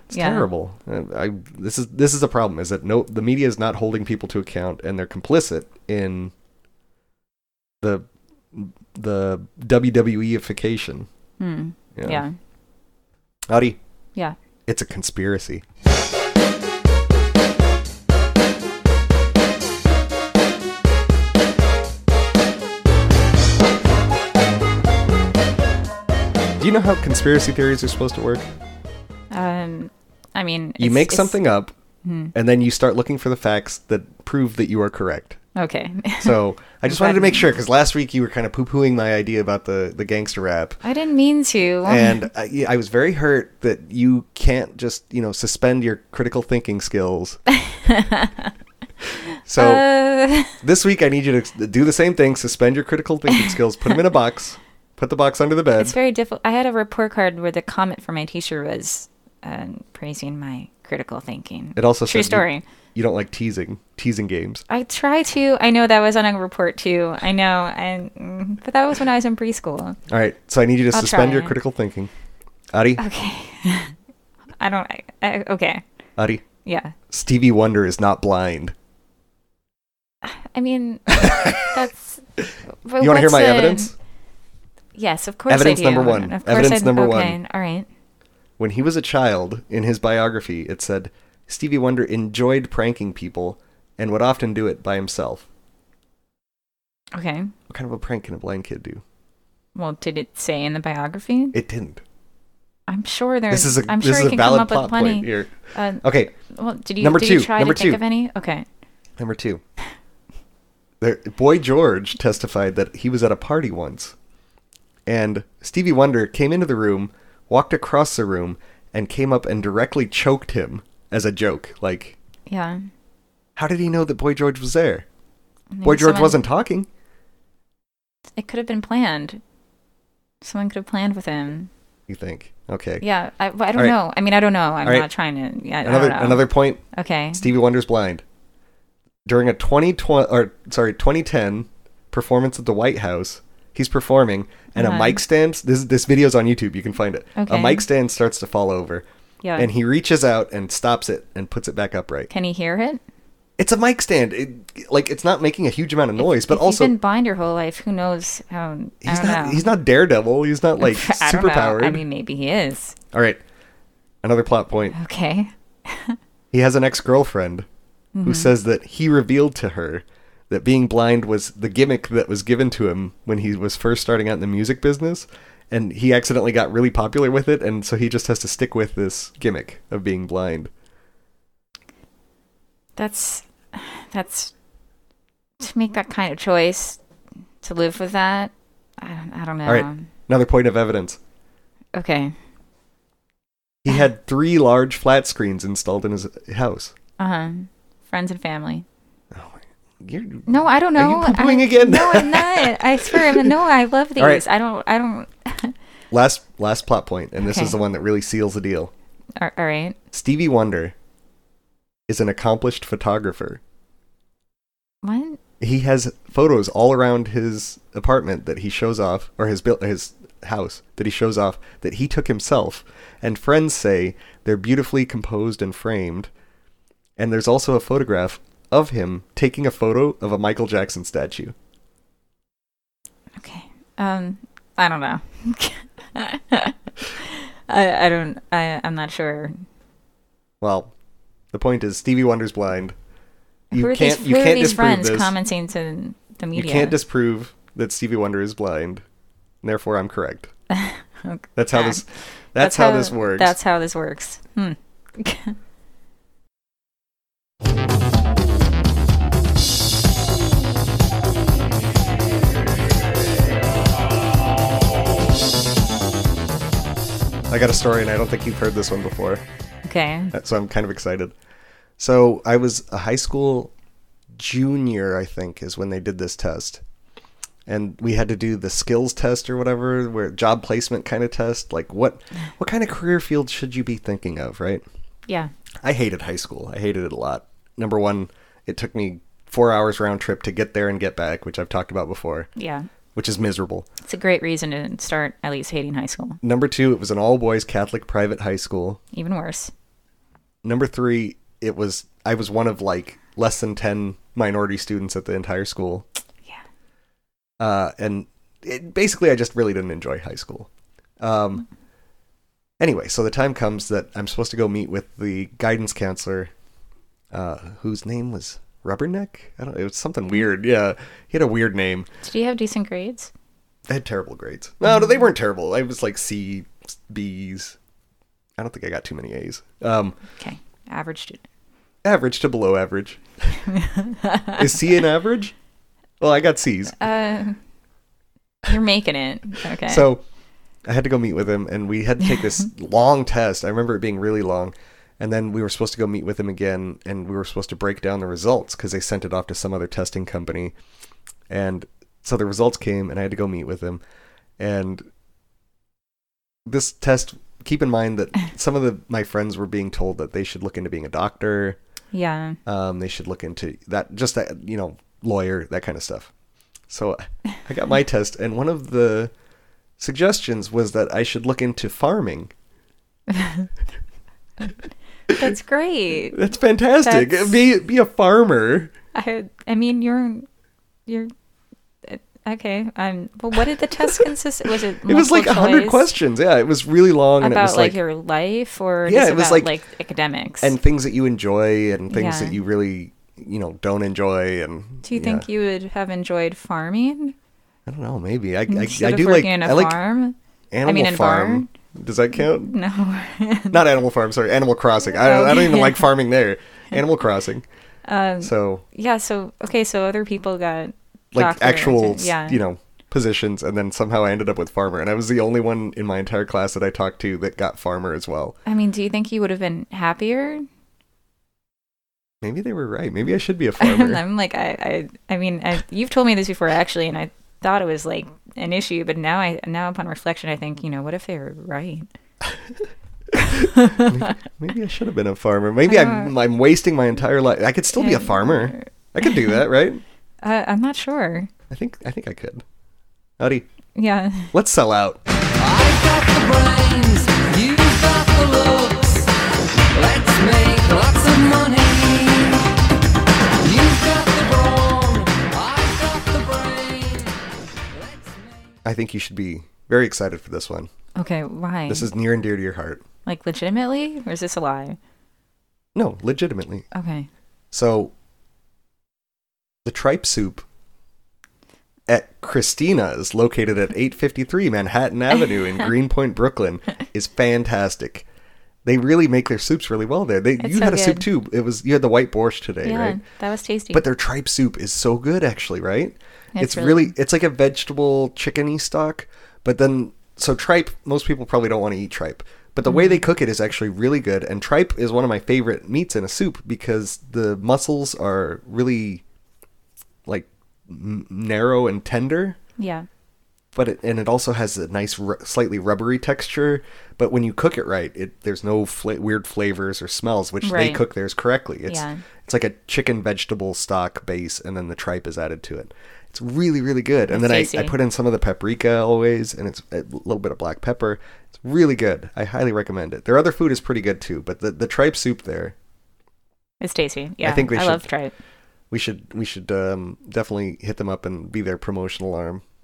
It's yeah. terrible. Uh, I this is this is a problem. Is that no the media is not holding people to account, and they're complicit in the the WWEification. Hmm. Yeah. Adi, Yeah. it's a conspiracy. Do you know how conspiracy theories are supposed to work? Um, I mean, You make something up, Hmm. and then you start looking for the facts that prove that you are correct. Okay. So I just wanted to make sure because last week you were kind of poo pooing my idea about the the gangster rap, I didn't mean to. and I, I was very hurt that you can't just you know suspend your critical thinking skills. so Uh, this week I need you to do the same thing: suspend your critical thinking skills, put them in a box, put the box under the bed. it's very difficult. I had a report card where the comment for my teacher was uh, praising my critical thinking. It also true said you- story. You, don't like teasing teasing games. I try to. I know that was on a report too. I know, and mm, but that was when I was in preschool. All right, so I need you to I'll suspend your critical thinking. Adi, Okay. I don't. I, I, okay. Adi, Yeah. Stevie Wonder is not blind. I mean, that's. You want to hear my evidence? Yes, of course. Evidence number one. Of course Evidence I, number okay, one. All right. When he was a child, in his biography, it said Stevie Wonder enjoyed pranking people and would often do it by himself. Okay. What kind of a prank can a blind kid do? Well, did it say in the biography? It didn't. I'm sure there's. This is a I'm sure is can come up with plenty. here. Uh, Okay, well, did you Number did two, you try number to think of any? Okay. number two. There, Boy George testified that he was at a party once, and Stevie Wonder came into the room, walked across the room, and came up and directly choked him as a joke. Like, Yeah. how did he know that Boy George was there? Boy George someone- wasn't talking. It could have been planned. Someone could have planned with him. You think? Okay. Yeah. I, I don't right. know. I mean, I don't know. I'm All right. not trying to. Yeah. I Another don't know. another point. Okay. Stevie Wonder's blind. During a 2020 or sorry 2010 performance at the White House, he's performing and Uh-huh. a mic stand. This this video's on YouTube. You can find it. Okay. A mic stand starts to fall over, Yeah. and he reaches out and stops it and puts it back upright. Can he hear it? It's a mic stand. It, like it's not making a huge amount of noise, but if also you've been blind your whole life, who knows how? I he's don't know. he's not Daredevil. He's not like I don't know. superpowered. I mean, maybe he is. All right. Another plot point. Okay. He has an ex girlfriend Mm-hmm. who says that he revealed to her that being blind was the gimmick that was given to him when he was first starting out in the music business. And he accidentally got really popular with it, and so he just has to stick with this gimmick of being blind. That's that's to make that kind of choice to live with that. I don't, I don't know. All right. Another point of evidence. Okay. He had three large flat screens installed in his house. Uh huh. Friends and family. You're, No, I don't know. Are you poo-pooing I- again? No, I'm not. I swear. No, I love these. Right. I don't. I don't. last last plot point, and this Okay. is the one that really seals the deal. all all right. Stevie Wonder is an accomplished photographer. What? he has photos all around his apartment that he shows off or his built his house that he shows off that he took himself and friends say they're beautifully composed and framed and there's also a photograph of him taking a photo of a Michael Jackson statue. Okay. Um. I don't know. I. I don't. I. I'm not sure. Well, the point is Stevie Wonder's blind. You who can't these, you can't disprove friends this. commenting to the media. You can't disprove that Stevie Wonder is blind. Therefore I'm correct. That's how this that's, how, this works. That's how this works. Hmm. I got a story and I don't think you've heard this one before. okay. so I'm kind of excited. So I was a high school junior, I think, is when they did this test, and we had to do the skills test or whatever, where job placement kind of test. Like what what kind of career field should you be thinking of, right? Yeah. I hated high school. I hated it a lot. Number one, it took me four hours round trip to get there and get back, which I've talked about before, Yeah. Which is miserable. It's a great reason to start at least hating high school. Number two, it was an all boys Catholic private high school. Even worse. Number three, it was I was one of like less than ten minority students at the entire school. Yeah. Uh, and it, basically I just really didn't enjoy high school. Um, anyway, so the time comes that I'm supposed to go meet with the guidance counselor, uh, whose name was Rubberneck. I don't. It was something weird. Yeah, he had a weird name. Did you have decent grades? I had terrible grades. No, no, they weren't terrible. I was like C, B's. I don't think I got too many A's. Um, Okay, average student. average to below average. Is C an average? Well, I got C's. Uh, you're making it. Okay. So I had to go meet with him, and we had to take this long test. I remember it being really long. And then we were supposed to go meet with him again, and we were supposed to break down the results because they sent it off to some other testing company. And so the results came, and I had to go meet with him. And this test, keep in mind that some of the my friends were being told that they should look into being a doctor. yeah. Um, they should look into that, just that, you know, lawyer, that kind of stuff. So I got my test, and one of the suggestions was that I should look into farming. That's great. That's fantastic. That's- Be be a farmer. I I mean you're you're uh, okay. Um. Well, what did the test consist? Was it? It was like a hundred questions. Yeah, it was really long, and it about was like, like, your life, or Yeah, it was about, like- like academics. and things that you enjoy and things Yeah. that you really you know don't enjoy. And do you yeah. think you would have enjoyed farming I don't know. Maybe I I, instead I do like working in a I like farm? Animal mean, in Farm. Does that count? No. Not Animal Farm. Sorry, Animal Crossing. I don't, I don't even like farming there. Animal Crossing. um, So yeah. So okay. So other people got like actual yeah. you know positions and then somehow I ended up with farmer and I was the only one in my entire class that I talked to that got farmer as well. I mean, do you think you would have been happier? Maybe they were right. Maybe I should be a farmer. I'm like I I I mean I, you've told me this before actually, and I thought it was like an issue, but now I now upon reflection I think you know what if they were right? Maybe I should have been a farmer. Maybe I'm I'm wasting my entire life. I could still be a farmer. I could do that, right? Uh, I'm not sure. I think I think I could. Howdy. Yeah. Let's sell out. I've got the brains, you've got the looks. Let's make lots I think you should be very excited for this one. Okay. Why? This is near and dear to your heart. like legitimately, or is this a lie? No, legitimately. Okay. So, the tripe soup at Christina's, located at 853 Manhattan Avenue in Greenpoint, Brooklyn, is fantastic. They really make their soups really well there. They, you so had a soup good. too. It was you had the white borscht today, Yeah, right? that was tasty. But their tripe soup is so good, actually, right? It's It's, really- really, it's like a vegetable chickeny stock, but then so tripe. Most people probably don't want to eat tripe, but the way Mm-hmm. they cook it is actually really good. And tripe is one of my favorite meats in a soup because the muscles are really like n- narrow and tender. yeah. But it, and it also has a nice, ru- slightly rubbery texture. But when you cook it right, it there's no fla- weird flavors or smells, which they cook theirs correctly. It's Yeah. it's like a chicken vegetable stock base, and then the tripe is added to it. It's really really good. And then I, I put in some of the paprika always, and it's a little bit of black pepper. It's really good. I highly recommend it. Their other food is pretty good too, but the the tripe soup there, It's tasty. Yeah. I think they I should- love tripe. we should we should um, definitely hit them up and be their promotional arm.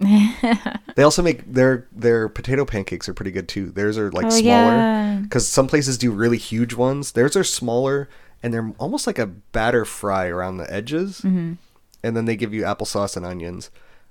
they also make their their potato pancakes are pretty good too. Theirs are like Oh, smaller yeah. because some places do really huge ones. Theirs are smaller and they're almost like a batter fry around the edges, Mm-hmm. And then they give you applesauce and onions.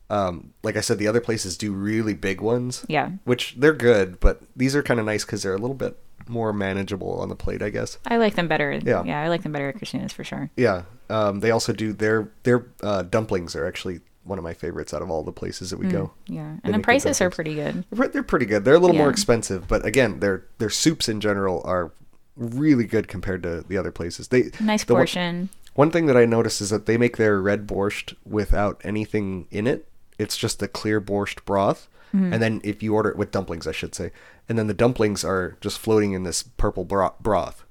Um, like I said, the other places do really big ones, Yeah. which they're good, but these are kind of nice because they're a little bit more manageable on the plate, I guess. I like them better. Yeah. Yeah. I like them better at Christina's for sure. Yeah. Um, they also do their their uh, dumplings are actually one of my favorites out of all the places that we go. Yeah. And the prices are pretty good. They're they're pretty good. They're a little more expensive, but again, their their soups in general are really good compared to the other places. They Nice the portion. One thing that I noticed is that they make their red borscht without anything in it. It's just the clear borscht broth. Mm-hmm. And then if you order it with dumplings, I should say, and then the dumplings are just floating in this purple bro- broth,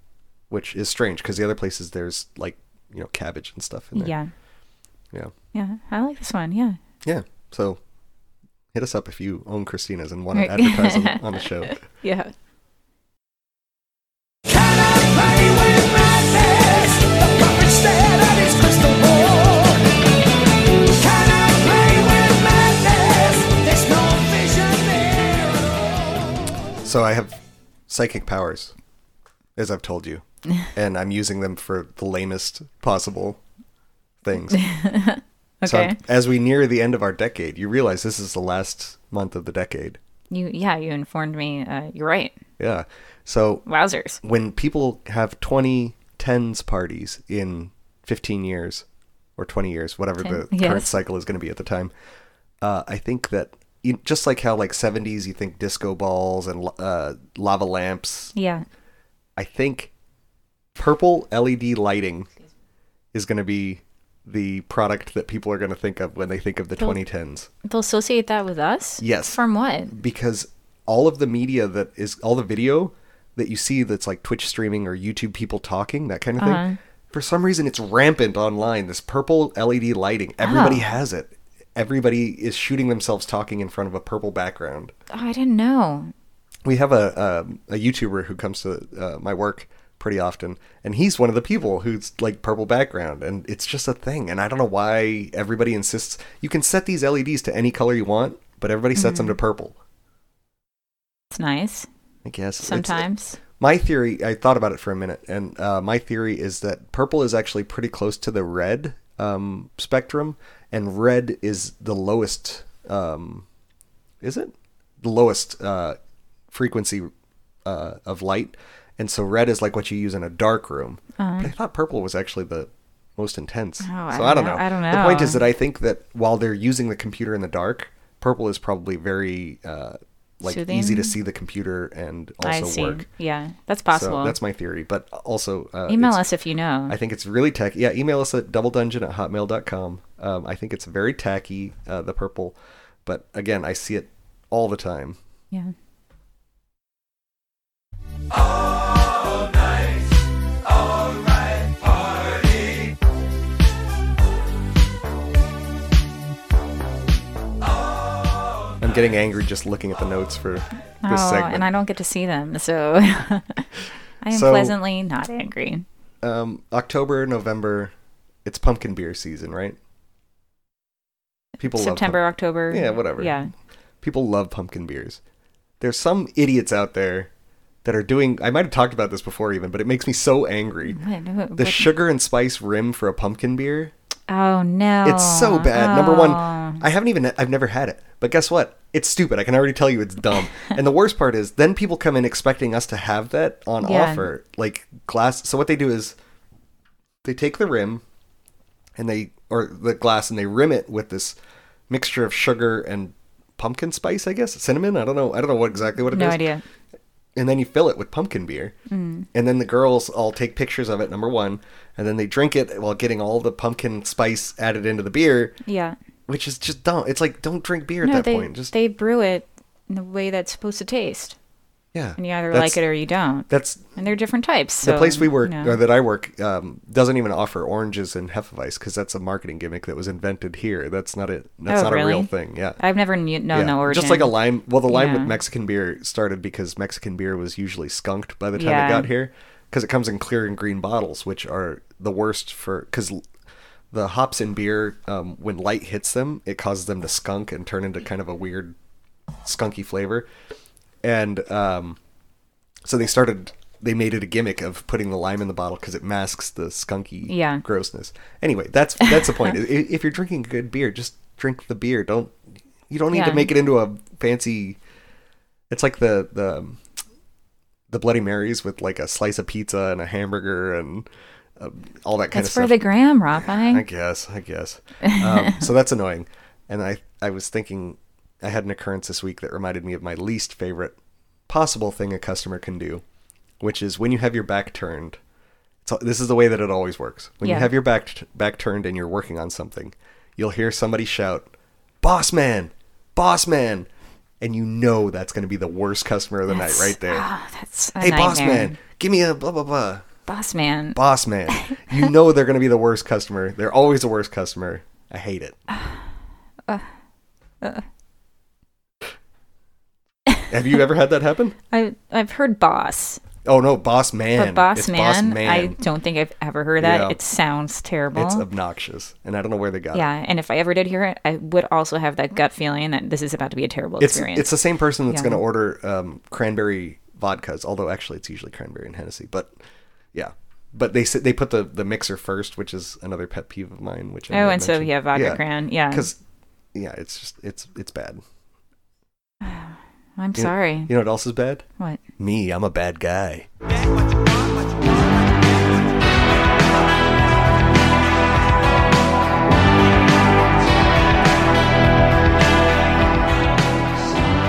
which is strange because the other places there's like you know cabbage and stuff in there. Yeah. Yeah. Yeah. I like this one. Yeah. Yeah. So hit us up if you own Christina's and want to advertise on, on the show. Yeah. So I have psychic powers, as I've told you, and I'm using them for the lamest possible things. okay. So as we near the end of our decade, you realize this is the last month of the decade. You yeah, you informed me. Uh, you're right. Yeah. So Wowzers. when people have 20 tens parties in 15 years or 20 years, whatever Ten- the current cycle is going to be at the time, uh, I think that you, just like how like 70s you think disco balls and uh, lava lamps, Yeah. I think purple LED lighting is going to be the product that people are going to think of when they think of the They'll- 2010s. They'll associate that with us. Yes. From what? because all of the media that is all the video that you see that's like Twitch streaming or YouTube people talking, that kind of thing. Uh-huh. For some reason, it's rampant online. This purple LED lighting, everybody Oh. has it. Everybody is shooting themselves talking in front of a purple background. Oh, I didn't know. We have a a, a YouTuber who comes to uh, my work pretty often, and he's one of the people who's like purple background, and it's just a thing. And I don't know why everybody insists. You can set these LEDs to any color you want, but everybody sets them Mm-hmm. to purple. It's nice. I guess It's- Sometimes. my theory, I thought about it for a minute, and uh, my theory is that purple is actually pretty close to the red um, spectrum, and red is the lowest. Um, is it the lowest uh, frequency uh, of light? And so red is like what you use in a dark room. But I thought purple was actually the most intense. Uh-huh. Oh, so I I don't don't know. know. I don't know. The point is that I think that while they're using the computer in the dark, purple is probably very uh, like easy to see the computer and I also see. work. Yeah, that's possible. So that's my theory. But also, uh, Email us if you know. I think it's really tacky. Yeah, email us at doubledungeon at hotmail.com. Um, I think it's very tacky, uh, the purple. But again, I see it all the time. yeah. I'm getting angry just looking at the notes for this Oh, segment. and I don't get to see them, so I am So- pleasantly not angry. um, October, November, it's pumpkin beer season, right? People September, October. Yeah, whatever. Yeah. people love pumpkin beers. There's some idiots out there that are doing. I might have talked about this before, even, but it makes me so angry. What- what- The what- sugar and spice rim for a pumpkin beer oh no. It's so bad. Number one, oh. I haven't even I've never had it. But guess what? It's stupid. I can already tell you it's dumb. and the worst part is then people come in expecting us to have that on Yeah. offer. Like glass so what they do is they take the rim and they or the glass and they rim it with this mixture of sugar and pumpkin spice, I guess. Cinnamon? I don't know. I don't know what exactly what it is No idea. And then you fill it with pumpkin beer. Mm. And then the girls all take pictures of it, number one, and then they drink it while getting all the pumpkin spice added into the beer, Yeah. which is just dumb. It's like don't drink beer at that they point. Just they brew it in the way that's supposed to taste, yeah, and you either That's- like it or you don't. That's And they're different types. the place we work you know. or that I work um, doesn't even offer oranges and hefeweiss because that's a marketing gimmick that was invented here. That's not it. That's Oh, not a real thing. Yeah. I've never knew, known the origin. Just like a lime. Well, the lime with Mexican beer started because Mexican beer was usually skunked by the time Yeah. it got here, because it comes in clear and green bottles, which are the worst for because the hops in beer, um, when light hits them, it causes them to skunk and turn into kind of a weird skunky flavor, and um, so they started. They made it a gimmick of putting the lime in the bottle because it masks the skunky Yeah. grossness. Anyway, that's that's the point. If you're drinking good beer, just drink the beer. Don't you don't need to make it into a fancy. It's like the the the Bloody Marys with like a slice of pizza and a hamburger and uh, all that kind That's of stuff. It's for the gram, Rob. I guess, I guess. Um, so that's annoying. And I, I was thinking, I had an occurrence this week that reminded me of my least favorite possible thing a customer can do, which is when you have your back turned. So this is the way that it always works. When you have your back back turned and you're working on something, you'll hear somebody shout, "Boss man, boss man," and you know that's going to be the worst customer of the night right there. ah, that's a hey, boss man, give me a blah blah blah Boss man. boss man. You know they're going to be the worst customer. They're always the worst customer. I hate it. Uh, uh, uh. Have you ever had that happen? I I've heard boss. Oh no, Boss Man. But Boss It's Man, Boss Man. I don't think I've ever heard that. Yeah. It sounds terrible. It's obnoxious, and I don't know where they got it. yeah, and if I ever did hear it, I would also have that gut feeling that this is about to be a terrible It's experience. it's the same person that's Yeah. going to order um, cranberry vodkas, although actually it's usually cranberry and Hennessy. But yeah, but they they put the the mixer first, which is another pet peeve of mine. Which I Oh, and so, yeah, vodka cran, yeah. because yeah, it's just it's it's bad. I'm You- sorry. You know what else is bad? What? Me, I'm a bad guy.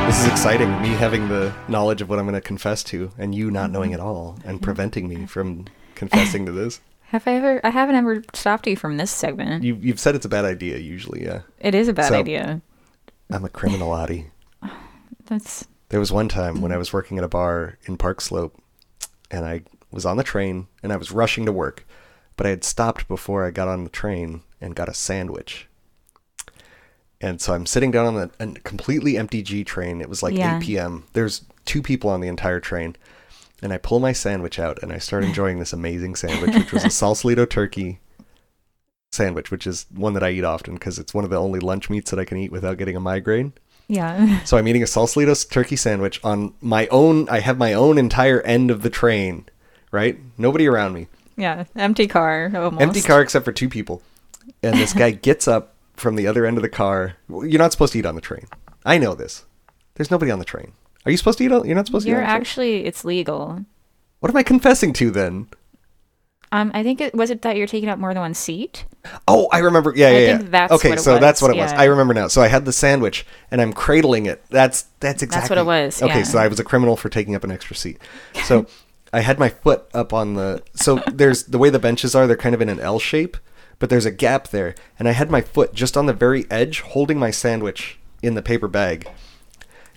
This is exciting. Me having the knowledge of what I'm going to confess to, and you not knowing at all, and mm-hmm. preventing me from confessing to this. Have I ever? I haven't ever stopped you from this segment. You, you've said it's a bad idea. Usually, yeah. it is a bad So- idea. I'm a criminal, criminalati. That's There was one time when I mm. was working at a bar in Park Slope, and I was on the train and I was rushing to work, but I had stopped before I got on the train and got a sandwich. And so I'm sitting down on the, a completely empty G train. It was like Yeah. 8 p.m. There's two people on the entire train. And I pull my sandwich out and I start enjoying this amazing sandwich, which was a Sausalito turkey sandwich, which is one that I eat often because it's one of the only lunch meats that I can eat without getting a migraine. Yeah. So I'm eating a Sausalito turkey sandwich on my own. I have my own entire end of the train, right? Nobody around me. yeah. Empty car. Almost. Empty car except for two people. And this guy gets up from the other end of the car. You're not supposed to eat on the train. I know this. There's nobody on the train. Are you supposed to eat on? You're not supposed to eat You're on the train? actually. It's legal. What am I confessing to then? Um, I think it was it that you're taking up more than one seat. Oh, I remember. Yeah, I yeah, think yeah. that's okay, what it so that's what it was. I remember now. So I had the sandwich and I'm cradling it. That's that's exactly that's what it was, Okay, yeah. so I was a criminal for taking up an extra seat. So I had my foot up on the. So there's the way the benches are. They're kind of in an L shape, but there's a gap there, and I had my foot just on the very edge, holding my sandwich in the paper bag. That's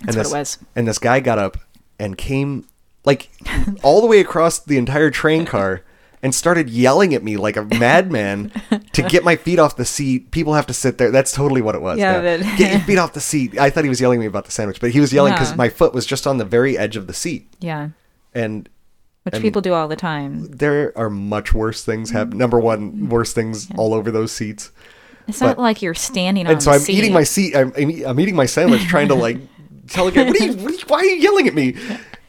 and what this, it was. And this guy got up and came like all the way across the entire train car and started yelling at me like a madman to get my feet off the seat. People have to sit there. That's totally what it was. Yeah, but- get your feet off the seat. I thought he was yelling at me about the sandwich, but he was yelling because No. my foot was just on the very edge of the seat. Yeah. And Which mean- people do all the time. there are much worse things happen. Mm-hmm. Number one, worse things all over those seats. It's not like you're standing on and so the I'm seat. eating my seat. I'm, I'm, eating my sandwich, trying to like tell the guy, what are you, what are you, why are you yelling at me?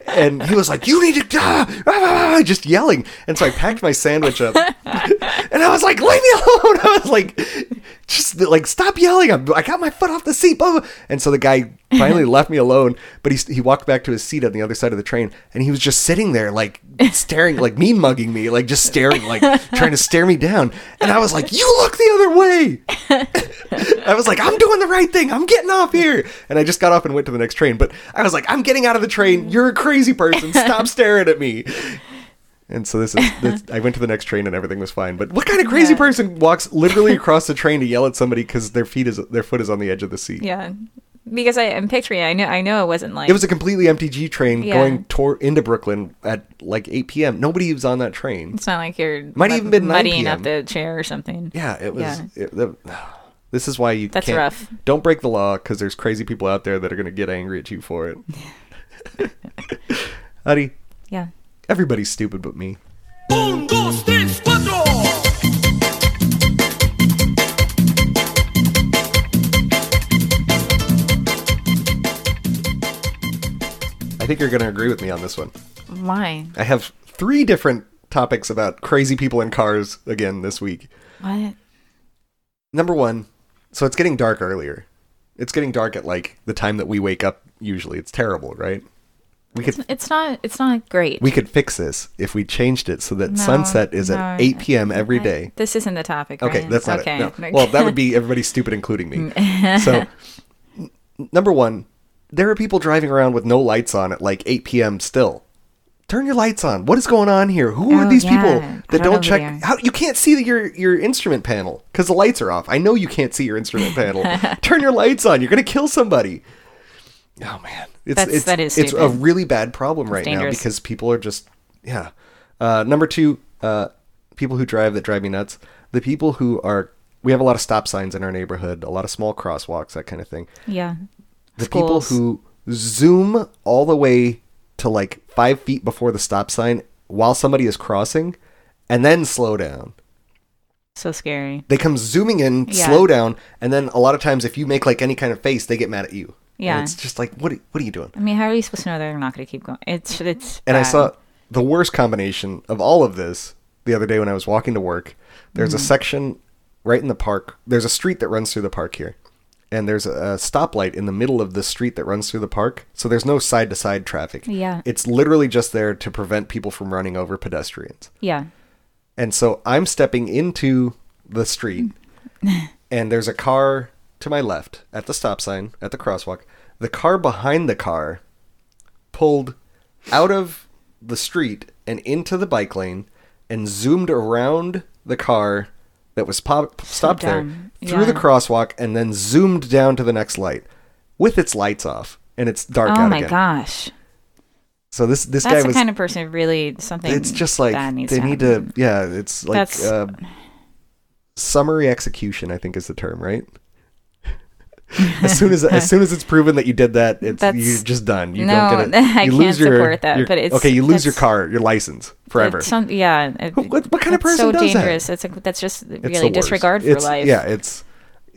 And he was like, you need to, ah, ah, ah, ah," just yelling. And so I packed my sandwich up, and I was like, leave me alone. I was like, just like stop yelling. I'm, I got my foot off the seat. Blah, blah. And so the guy finally left me alone. But he he walked back to his seat on the other side of the train, and he was just sitting there like staring, like mean mugging me, like just staring, like trying to stare me down. And I was like, you look the other way. I was like, I'm doing the right thing. I'm getting off here. And I just got off and went to the next train. But I was like, I'm getting out of the train. You're a crazy person. Stop staring at me. And so this is, this, I went to the next train and everything was fine. But what kind of crazy Yeah. person walks literally across the train to yell at somebody because their feet is their foot is on the edge of the seat? Yeah. Because I, I'm picturing. I know. I know it wasn't like. It was a completely empty G train Yeah. going toward into Brooklyn at like 8 p.m. Nobody was on that train. It's not like you're Might mud- even been 9 muddying PM. up the chair or something. Yeah, it was. Yeah. It, the, this is why you That's can't, rough. Don't break the law because there's crazy people out there that are going to get angry at you for it. Howdy. Yeah. Everybody's stupid but me. Un, dos, tres, cuatro. I think you're going to agree with me on this one. Why? I have three different topics about crazy people in cars again this week. What? Number one, so it's getting dark earlier. It's getting dark at like the time that we wake up usually. It's terrible, right? We could It's not. It's not great. we could fix this if we changed it so that No, sunset is no, at 8 p.m. every I- day. This isn't the topic. Okay, right? that's not okay. it. No. Well, that would be everybody stupid, including me. so, n- number one, there are people driving around with no lights on at like 8 p.m. still. Turn your lights on. What is going on here? Who are Oh, these yeah. people that don't don't check? How you can't see your your instrument panel because the lights are off. I know you can't see your instrument panel. Turn your lights on. You're gonna kill somebody. Oh man, it's That's- it's that is it's a really bad problem right now because people are just yeah. Uh, number two, uh, people who drive that drive me nuts. The people who are we have a lot of stop signs in our neighborhood, a lot of small crosswalks, that kind of thing. Yeah. The Schools. people who zoom all the way to to like five feet before the stop sign while somebody is crossing, and then slow down. So scary. They come zooming in, Yeah. slow down, and then a lot of times if you make like any kind of face, they get mad at you. And Yeah. it's just like, what? Are, what are you doing? I mean, how are you supposed to know that they're not going to keep going? It's it's. And I saw the worst combination of all of this the other day when I was walking to work. There's a Mm-hmm. section right in the park. There's a street that runs through the park here. And there's a stoplight in the middle of the street that runs through the park. So there's no side to side traffic. Yeah. It's literally just there to prevent people from running over pedestrians. Yeah. And so I'm stepping into the street, and there's a car to my left at the stop sign, at the crosswalk. The car behind the car pulled out of the street and into the bike lane and zoomed around the car that was pop- stopped there dumb. through the crosswalk and then zoomed down to the next light with its lights off and it's dark Oh out my again. gosh. So this this That's guy the was kind of person who really something. it's just like they to need to yeah it's like uh, summary execution i think is the term right as soon as as soon as it's proven that you did that it's That's- you're just done you No, don't get it I you can't lose your, support that, your- but it's- okay you lose your car your license forever It's some, yeah. it- Who- what- what kind of person so does that? dangerous. It's like that's just It's the really worst. disregard for It's- life. yeah it's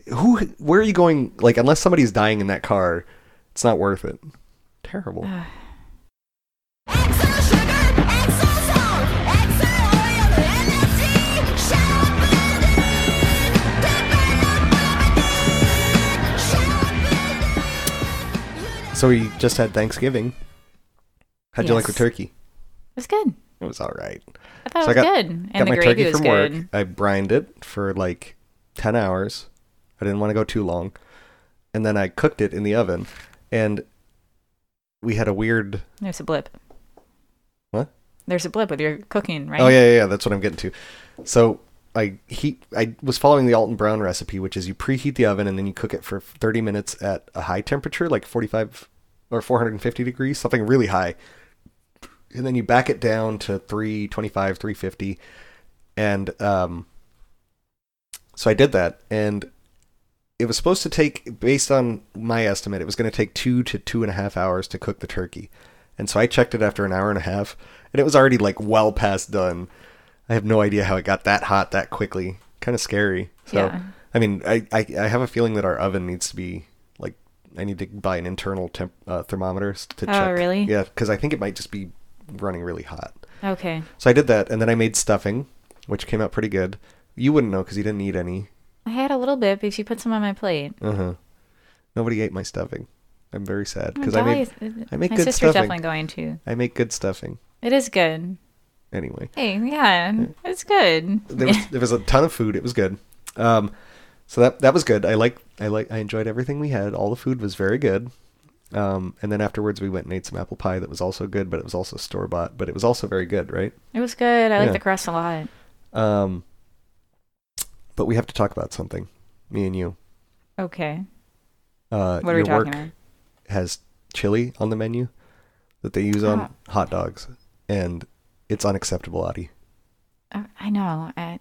who where are you going like unless somebody's dying in that car it's not worth it terrible so we just had thanksgiving how'd you like the turkey It was good. it was all right I thought So it was got- good, and got the my gravy turkey was from good. work. I brined it for like 10 hours. I didn't want to go too long. And then I cooked it in the oven. And we had a weird. There's a blip. What? There's a blip with your cooking, right? Oh, yeah, yeah, yeah. That's what I'm getting to. So I heat. I was following the Alton Brown recipe, which is you preheat the oven and then you cook it for 30 minutes at a high temperature, like 45 or 450 degrees, something really high. And then you back it down to 325, 350. And um, so I did that. And it was supposed to take, based on my estimate, it was going to take two to two and a half hours to cook the turkey. And so I checked it after an hour and a half, and it was already like well past done. I have no idea how it got that hot that quickly. Kind of scary. So, Yeah. I mean, I, I I have a feeling that our oven needs to be like I need to buy an internal temp uh, thermometer to Oh, check. Oh, really? Yeah, because I think it might just be running really hot. Okay. So I did that, and then I made stuffing, which came out pretty good. You wouldn't know because you didn't eat any. I had a little bit because you put some on my plate. Uh huh. Nobody ate my stuffing. I'm very sad because I made Dolly- I make my good sister's stuffing. definitely going to. I make good stuffing. It is good. Anyway, Hey, yeah, it's good. there was there was a ton of food. It was good. Um, so that that was good. I like I like I enjoyed everything we had. All the food was very good. Um, and then afterwards we went and ate some apple pie that was also good, but it was also store bought, but it was also very good, right? It was good. I like the crust a lot. Um, but we have to talk about something, me and you. Okay. Uh, What are we talking about? has chili on the menu that they use on Ah. hot dogs, and it's unacceptable, Adi. Uh, I know. I,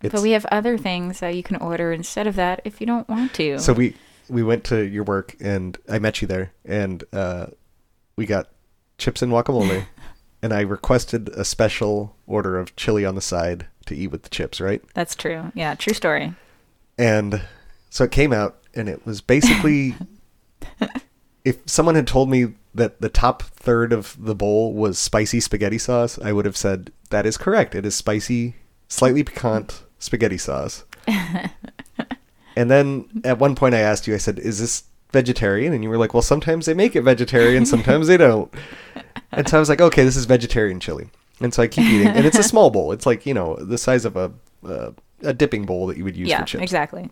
but we have other things that you can order instead of that if you don't want to. So we we went to your work and I met you there and uh, we got chips and guacamole and I requested a special order of chili on the side to eat with the chips, right? That's true. Yeah, true story. And so it came out and it was basically if someone had told me that the top third of the bowl was spicy spaghetti sauce, I would have said that is correct. It is spicy, slightly piquant spaghetti sauce. and then at one point I asked you, I said, "Is this vegetarian?" And you were like, "Well, sometimes they make it vegetarian, sometimes they don't." And so I was like, "Okay, this is vegetarian chili." And so I keep eating, and it's a small bowl. It's like you know the size of a uh, a dipping bowl that you would use yeah, for chips. exactly.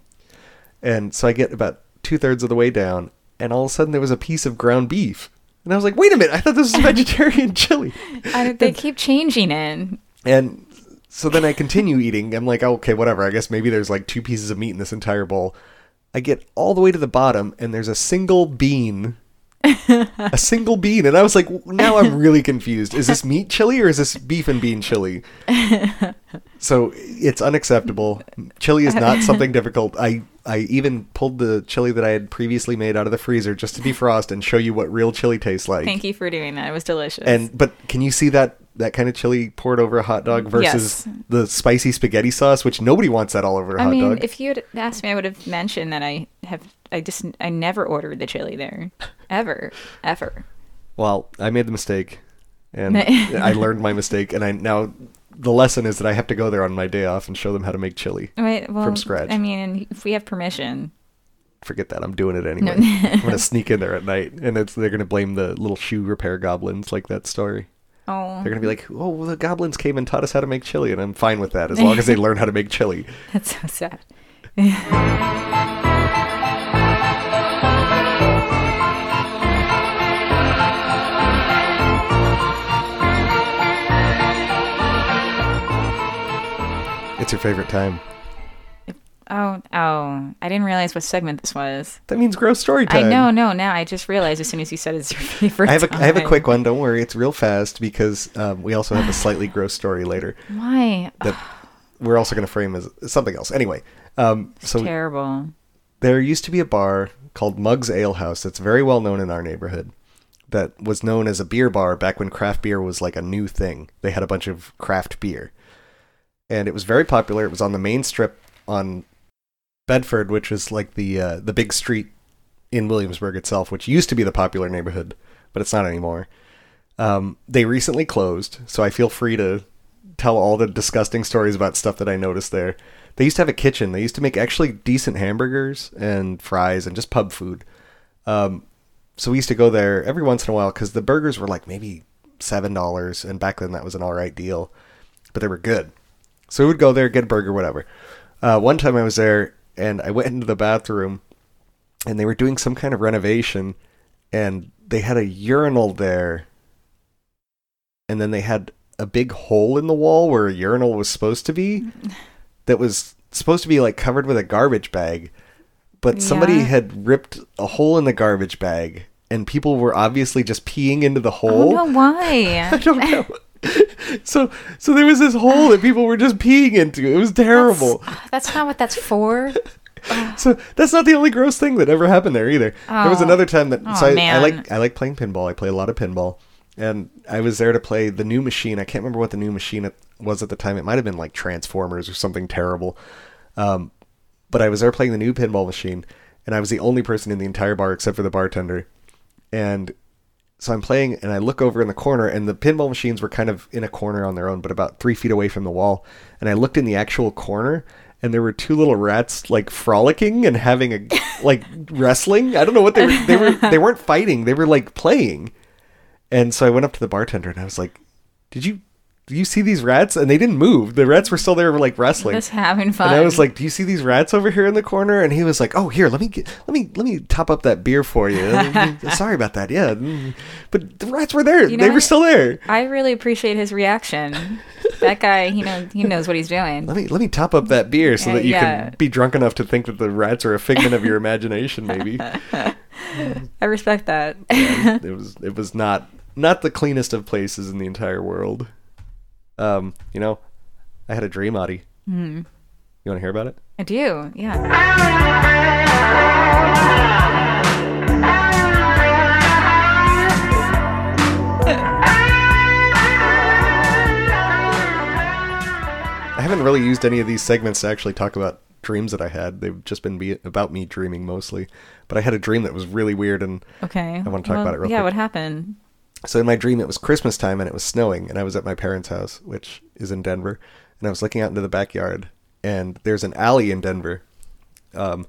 And so I get about two thirds of the way down, and all of a sudden there was a piece of ground beef. And I was like, wait a minute, I thought this was vegetarian chili. I, they keep changing it. And so then I continue eating. I'm like, oh, okay, whatever. I guess maybe there's like two pieces of meat in this entire bowl. I get all the way to the bottom, and there's a single bean a single bean. And I was like, now I'm really confused. Is this meat chili or is this beef and bean chili? So it's unacceptable. Chili is not something difficult. I I even pulled the chili that I had previously made out of the freezer just to defrost and show you what real chili tastes like. Thank you for doing that. It was delicious. And but can you see that that kind of chili poured over a hot dog mm, versus Yes. the spicy spaghetti sauce, which nobody wants that all over a I hot mean, dog. if you had asked me, I would have mentioned that I have. I just I never ordered the chili there, ever, ever. Well, I made the mistake, and I learned my mistake, and I now the lesson is that I have to go there on my day off and show them how to make chili. Wait, well, scratch. I mean, if we have permission, Forget that, I'm doing it anyway. I'm gonna sneak in there at night, and it's they're gonna blame the little shoe repair goblins, like that story. oh, They're gonna be like, "Oh, well, the goblins came and taught us how to make chili," and I'm fine with that as long as they learn how to make chili. that's so sad. It's your favorite time. Oh, oh, I didn't realize what segment this was. That means gross story time. I know, no, now I just realized as soon as you said it's your favorite. I have a I have a quick one. Don't worry, it's real fast because um, we also have a slightly gross story later Why? that we're also going to frame as something else. Anyway, um, so Terrible. there used to be a bar called Mug's Ale House that's very well known in our neighborhood. That was known as a beer bar back when craft beer was like a new thing. They had a bunch of craft beer, and it was very popular. It was on the main strip on Bedford, which was like the uh, the big street in Williamsburg itself, which used to be the popular neighborhood, but it's not anymore. Um, they recently closed, so I feel free to tell all the disgusting stories about stuff that I noticed there. They used to have a kitchen. They used to make actually decent hamburgers and fries and just pub food. Um, so we used to go there every once in a while because the burgers were like maybe seven dollars, and back then that was an all right deal, but they were good. So we would go there, get a burger, whatever. Uh, one time I was there and I went into the bathroom, and they were doing some kind of renovation, and they had a urinal there, and then they had a big hole in the wall where a urinal was supposed to be, that was supposed to be like covered with a garbage bag, but somebody had ripped a hole in the garbage bag, and people were obviously just peeing into the hole. Oh hole. no, why? I don't know. so so there was this hole that people were just peeing into. It was terrible. That's not what that's for. So that's not the only gross thing that ever happened there either. there was Oh. another time that Oh, so I, I like I like playing pinball. I play a lot of pinball, and I was there to play the new machine. I can't remember what the new machine was at the time. It might have been like Transformers or something terrible. Um, but I was there playing the new pinball machine, and I was the only person in the entire bar except for the bartender. And so I'm playing, and I look over in the corner, and the pinball machines were kind of in a corner on their own, but about three feet away from the wall. And I looked in the actual corner, and there were two little rats like frolicking and having a like wrestling. I don't know what they were. They were they weren't fighting. They were like playing. And so I went up to the bartender, and I was like, "Did you?" Do you see these rats? And they didn't move. The rats were still there, like wrestling. Just having fun. And I was like, "Do you see these rats over here in the corner?" And he was like, "Oh, here, let me get, let me let me top up that beer for you." Sorry about that. Yeah, but the rats were there. You know they were what? still there. I really appreciate his reaction. that guy, he knows he knows what he's doing. Let me let me top up that beer so Uh, that you yeah. can be drunk enough to think that the rats are a figment of your imagination. Maybe I respect that. it was it was not not the cleanest of places in the entire world. Um, you know, I had a dream, Adi. Hmm. You want to hear about it? I do, yeah. I haven't really used any of these segments to actually talk about dreams that I had. They've just been be- about me dreaming mostly. But I had a dream that was really weird, and Okay. I wanna talk about it real Yeah, quick. what happened? So in my dream it was Christmas time and it was snowing, and I was at my parents' house, which is in Denver, and I was looking out into the backyard, and there's an alley in Denver, um,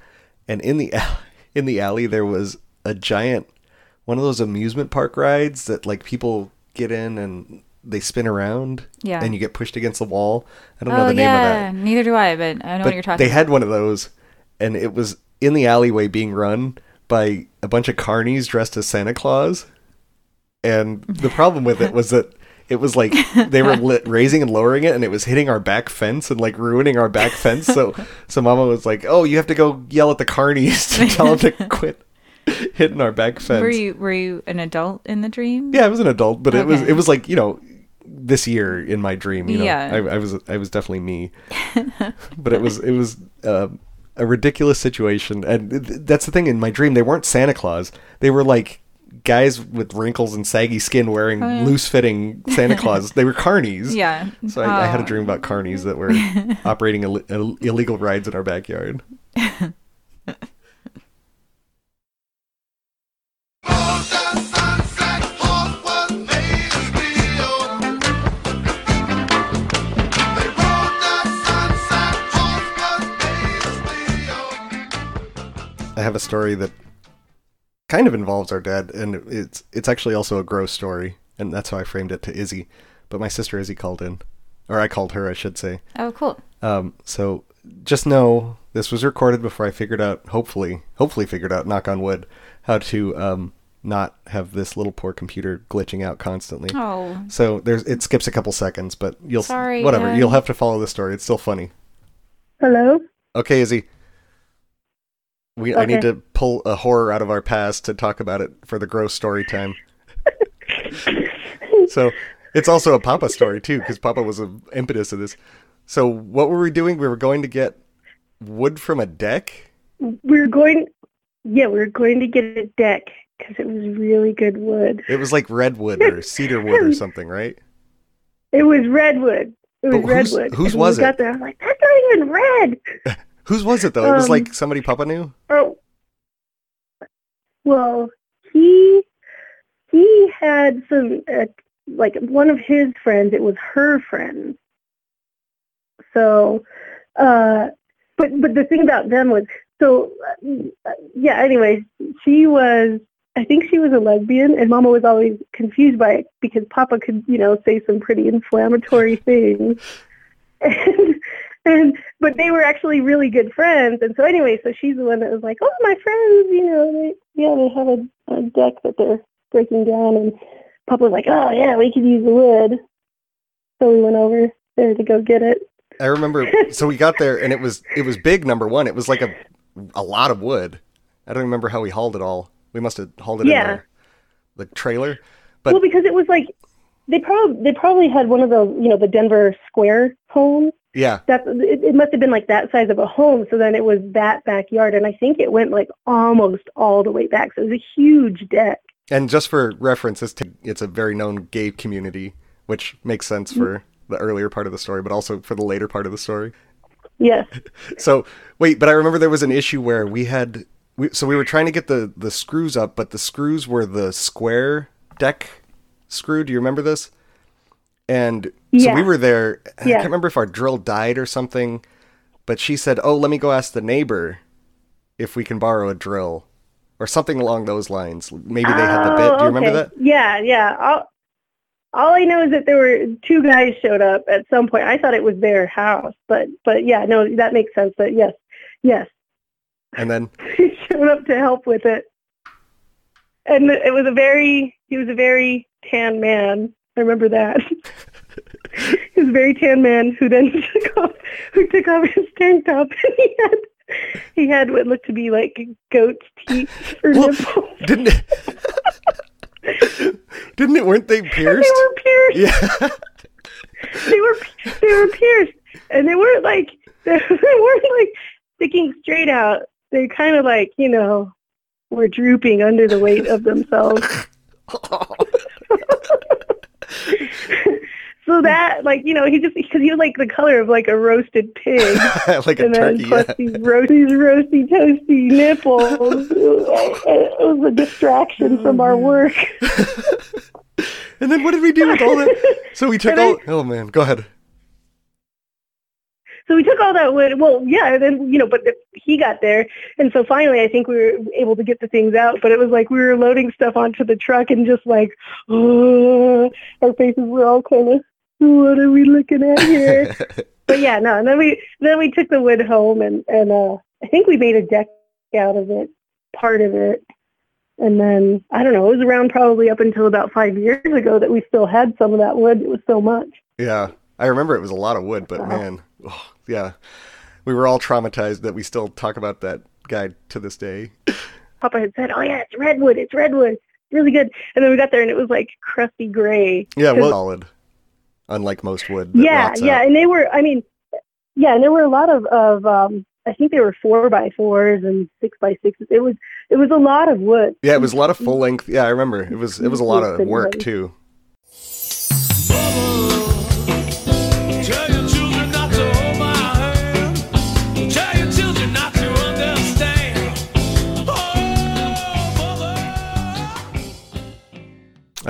and in the al- in the alley there was a giant one of those amusement park rides that like people get in and they spin around, Yeah. and you get pushed against the wall. I don't know Oh the name of yeah, that. neither do I, but I know but what you're talking they about. had one of those, and it was in the alleyway being run by a bunch of carnies dressed as Santa Claus. And the problem with it was that it was like they were lit, raising and lowering it, and it was hitting our back fence and like ruining our back fence. So, so Mama was like, "Oh, you have to go yell at the carnies to tell them to quit hitting our back fence. Were you were you an adult in the dream? Yeah, I was an adult, but it was it was like you know this year in my dream. You know, Yeah. I, I was I was definitely me, but it was it was uh, a ridiculous situation, and th- that's the thing. In my dream, they weren't Santa Claus. They were like guys with wrinkles and saggy skin wearing oh, loose fitting Santa Claus. They were carnies. Oh, Yeah. So I, I had a Oh. dream about carnies that were operating Ill- Ill- illegal rides in our backyard. I have a story that kind of involves our dad, and it's it's actually also a gross story, and that's how I framed it to Izzy. But my sister Izzy called in, or I called her, I should say. Oh, cool. Um, so just know this was recorded before I figured out, hopefully, hopefully figured out, knock on wood, how to um, not have this little poor computer glitching out constantly. Oh, So there's it skips a couple seconds, but you'll Sorry, whatever. Dad. You'll have to follow the story. It's still funny. Hello? Okay, Izzy. We I need to pull a horror out of our past to talk about it for the gross story time. so it's also a Papa story too, because Papa was an impetus of this. So what were we doing? We were going to get wood from a deck. We were going, yeah, we were going to get a deck because it was really good wood. It was like redwood or cedar wood or something, right? It was redwood. It was But whose- redwood. whose And was we it? got there, I'm like, that's not even red. Whose was it though? It was Um, like somebody Papa knew. Oh, well, he he had some uh, like one of his friends. It was her friend. So, uh, but but the thing about them was so uh, yeah. Anyway, she was. I think she was a lesbian, and Mama was always confused by it because Papa could, you know, say some pretty inflammatory things. And and but they were actually really good friends and so anyway so she's the one that was like oh my friends you know they yeah they have a, a deck that they're breaking down and papa was like oh yeah we could use the wood so we went over there to go get it I remember. so we got there and it was it was big. Number one, it was like a a lot of wood. I don't remember how we hauled it all. We must have hauled it Yeah. in the, the trailer. But well because it was like they probably they probably had one of the you know the denver square homes yeah, that it, it must have been like that size of a home so then it was that backyard and i think it went like almost all the way back so it was a huge deck and just for reference, it's, t- it's a very known gay community, which makes sense for mm-hmm. the earlier part of the story, but also for the later part of the story. yes So wait, but I remember there was an issue where we had we, so we were trying to get the the screws up, but the screws were the square deck screw. Do you remember this? And so we were there. and I can't remember if our drill died or something, but she said, "Oh, let me go ask the neighbor if we can borrow a drill." Or something along those lines. Maybe they had the bit. Do you Oh, remember that? Yeah, yeah. All, all I know is that there were two guys showed up at some point. I thought it was their house, but but yeah, no, that makes sense. But yes, yes, And then he showed up to help with it, and it was a very he was a very tan man. I remember that. he was a very tan man who then took off who took off his tank top and he had he had what looked to be like goat's teeth or Well, nipples. didn't it? didn't it? Weren't they pierced? They were pierced. Yeah. they were they were pierced, and they weren't like they weren't like sticking straight out. They kind of like you know were drooping under the weight of themselves. So that like you know he just because he was like the color of like a roasted pig, like a and then turkey. plus Yeah. these, ro- these roasty toasty nipples. it was a distraction oh, from our work. And then what did we do with all that? So we took And I- all. Oh man, go ahead. So we took all that wood. Well, yeah, then you know, but the, he got there, and so finally, I think we were able to get the things out. But it was like we were loading stuff onto the truck, and just like, oh, our faces were all kind of, what are we looking at here? but yeah, no. And then we then we took the wood home, and and uh, I think we made a deck out of it, part of it. And then I don't know. It was around probably up until about five years ago that we still had some of that wood. It was so much. yeah, I remember it was a lot of wood, but man, oh, yeah, we were all traumatized that we still talk about that guy to this day. Papa had said, "Oh yeah, it's redwood. It's redwood. Really good." And then we got there and it was like crusty gray. Yeah, well, solid. Unlike most wood. yeah, yeah, out. and they were. I mean, yeah, and there were a lot of of. um I think they were four by fours and six by sixes. It was it was a lot of wood. Yeah, it was a lot of full length. Yeah, I remember. It was it was a lot of work too.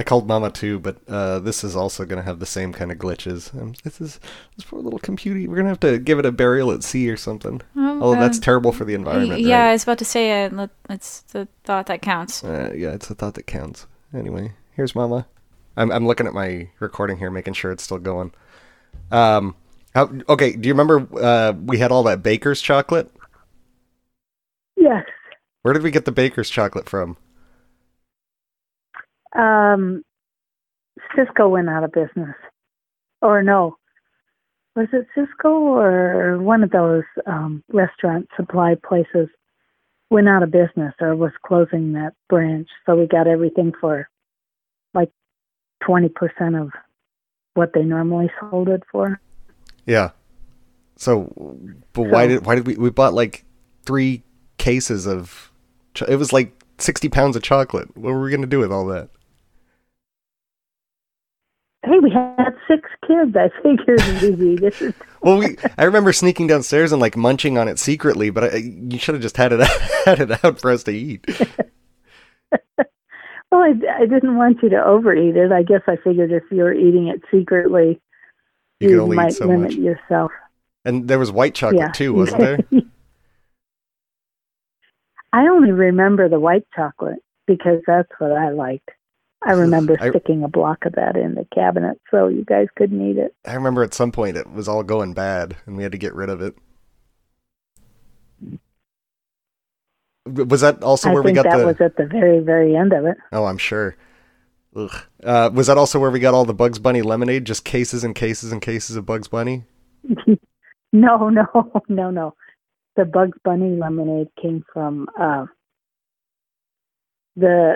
Called Mama too, but uh, this is also going to have the same kind of glitches. Um, this is this poor little computer. We're going to have to give it a burial at sea or something. Oh, that's um, terrible for the environment. yeah, I was about to say uh, it's the thought that counts. Uh, yeah, it's a thought that counts. Anyway, here's Mama. I'm I'm looking at my recording here, making sure it's still going. Um, how, okay. Do you remember uh, we had all that baker's chocolate? Yes. Where did we get the baker's chocolate from? Um, Sysco went out of business, or no, was it Sysco or one of those um, restaurant supply places went out of business or was closing that branch? So we got everything for like twenty percent of what they normally sold it for. Yeah. So, but why did why did we we bought like three cases of? It was like sixty pounds of chocolate. What were we gonna do with all that? Hey, we had six kids. I figured maybe this is Well, we I remember sneaking downstairs and like munching on it secretly, but I, you should have just had it had it out for us to eat. Well, I, I didn't want you to overeat it. I guess I figured if you were eating it secretly, You you, could only eat might so limit much. yourself. And there was white chocolate yeah. too, wasn't there? I only remember the white chocolate because that's what I liked. I remember I- sticking a block of that in the cabinet so you guys couldn't eat it. I remember at some point it was all going bad, and we had to get rid of it. Was that also I where we got that the? was at the very, very end of it. Oh, I'm sure. Ugh. Uh, was that also where we got all the Bugs Bunny lemonade? Just cases and cases and cases of Bugs Bunny? no, no, no, no. The Bugs Bunny lemonade came from uh, the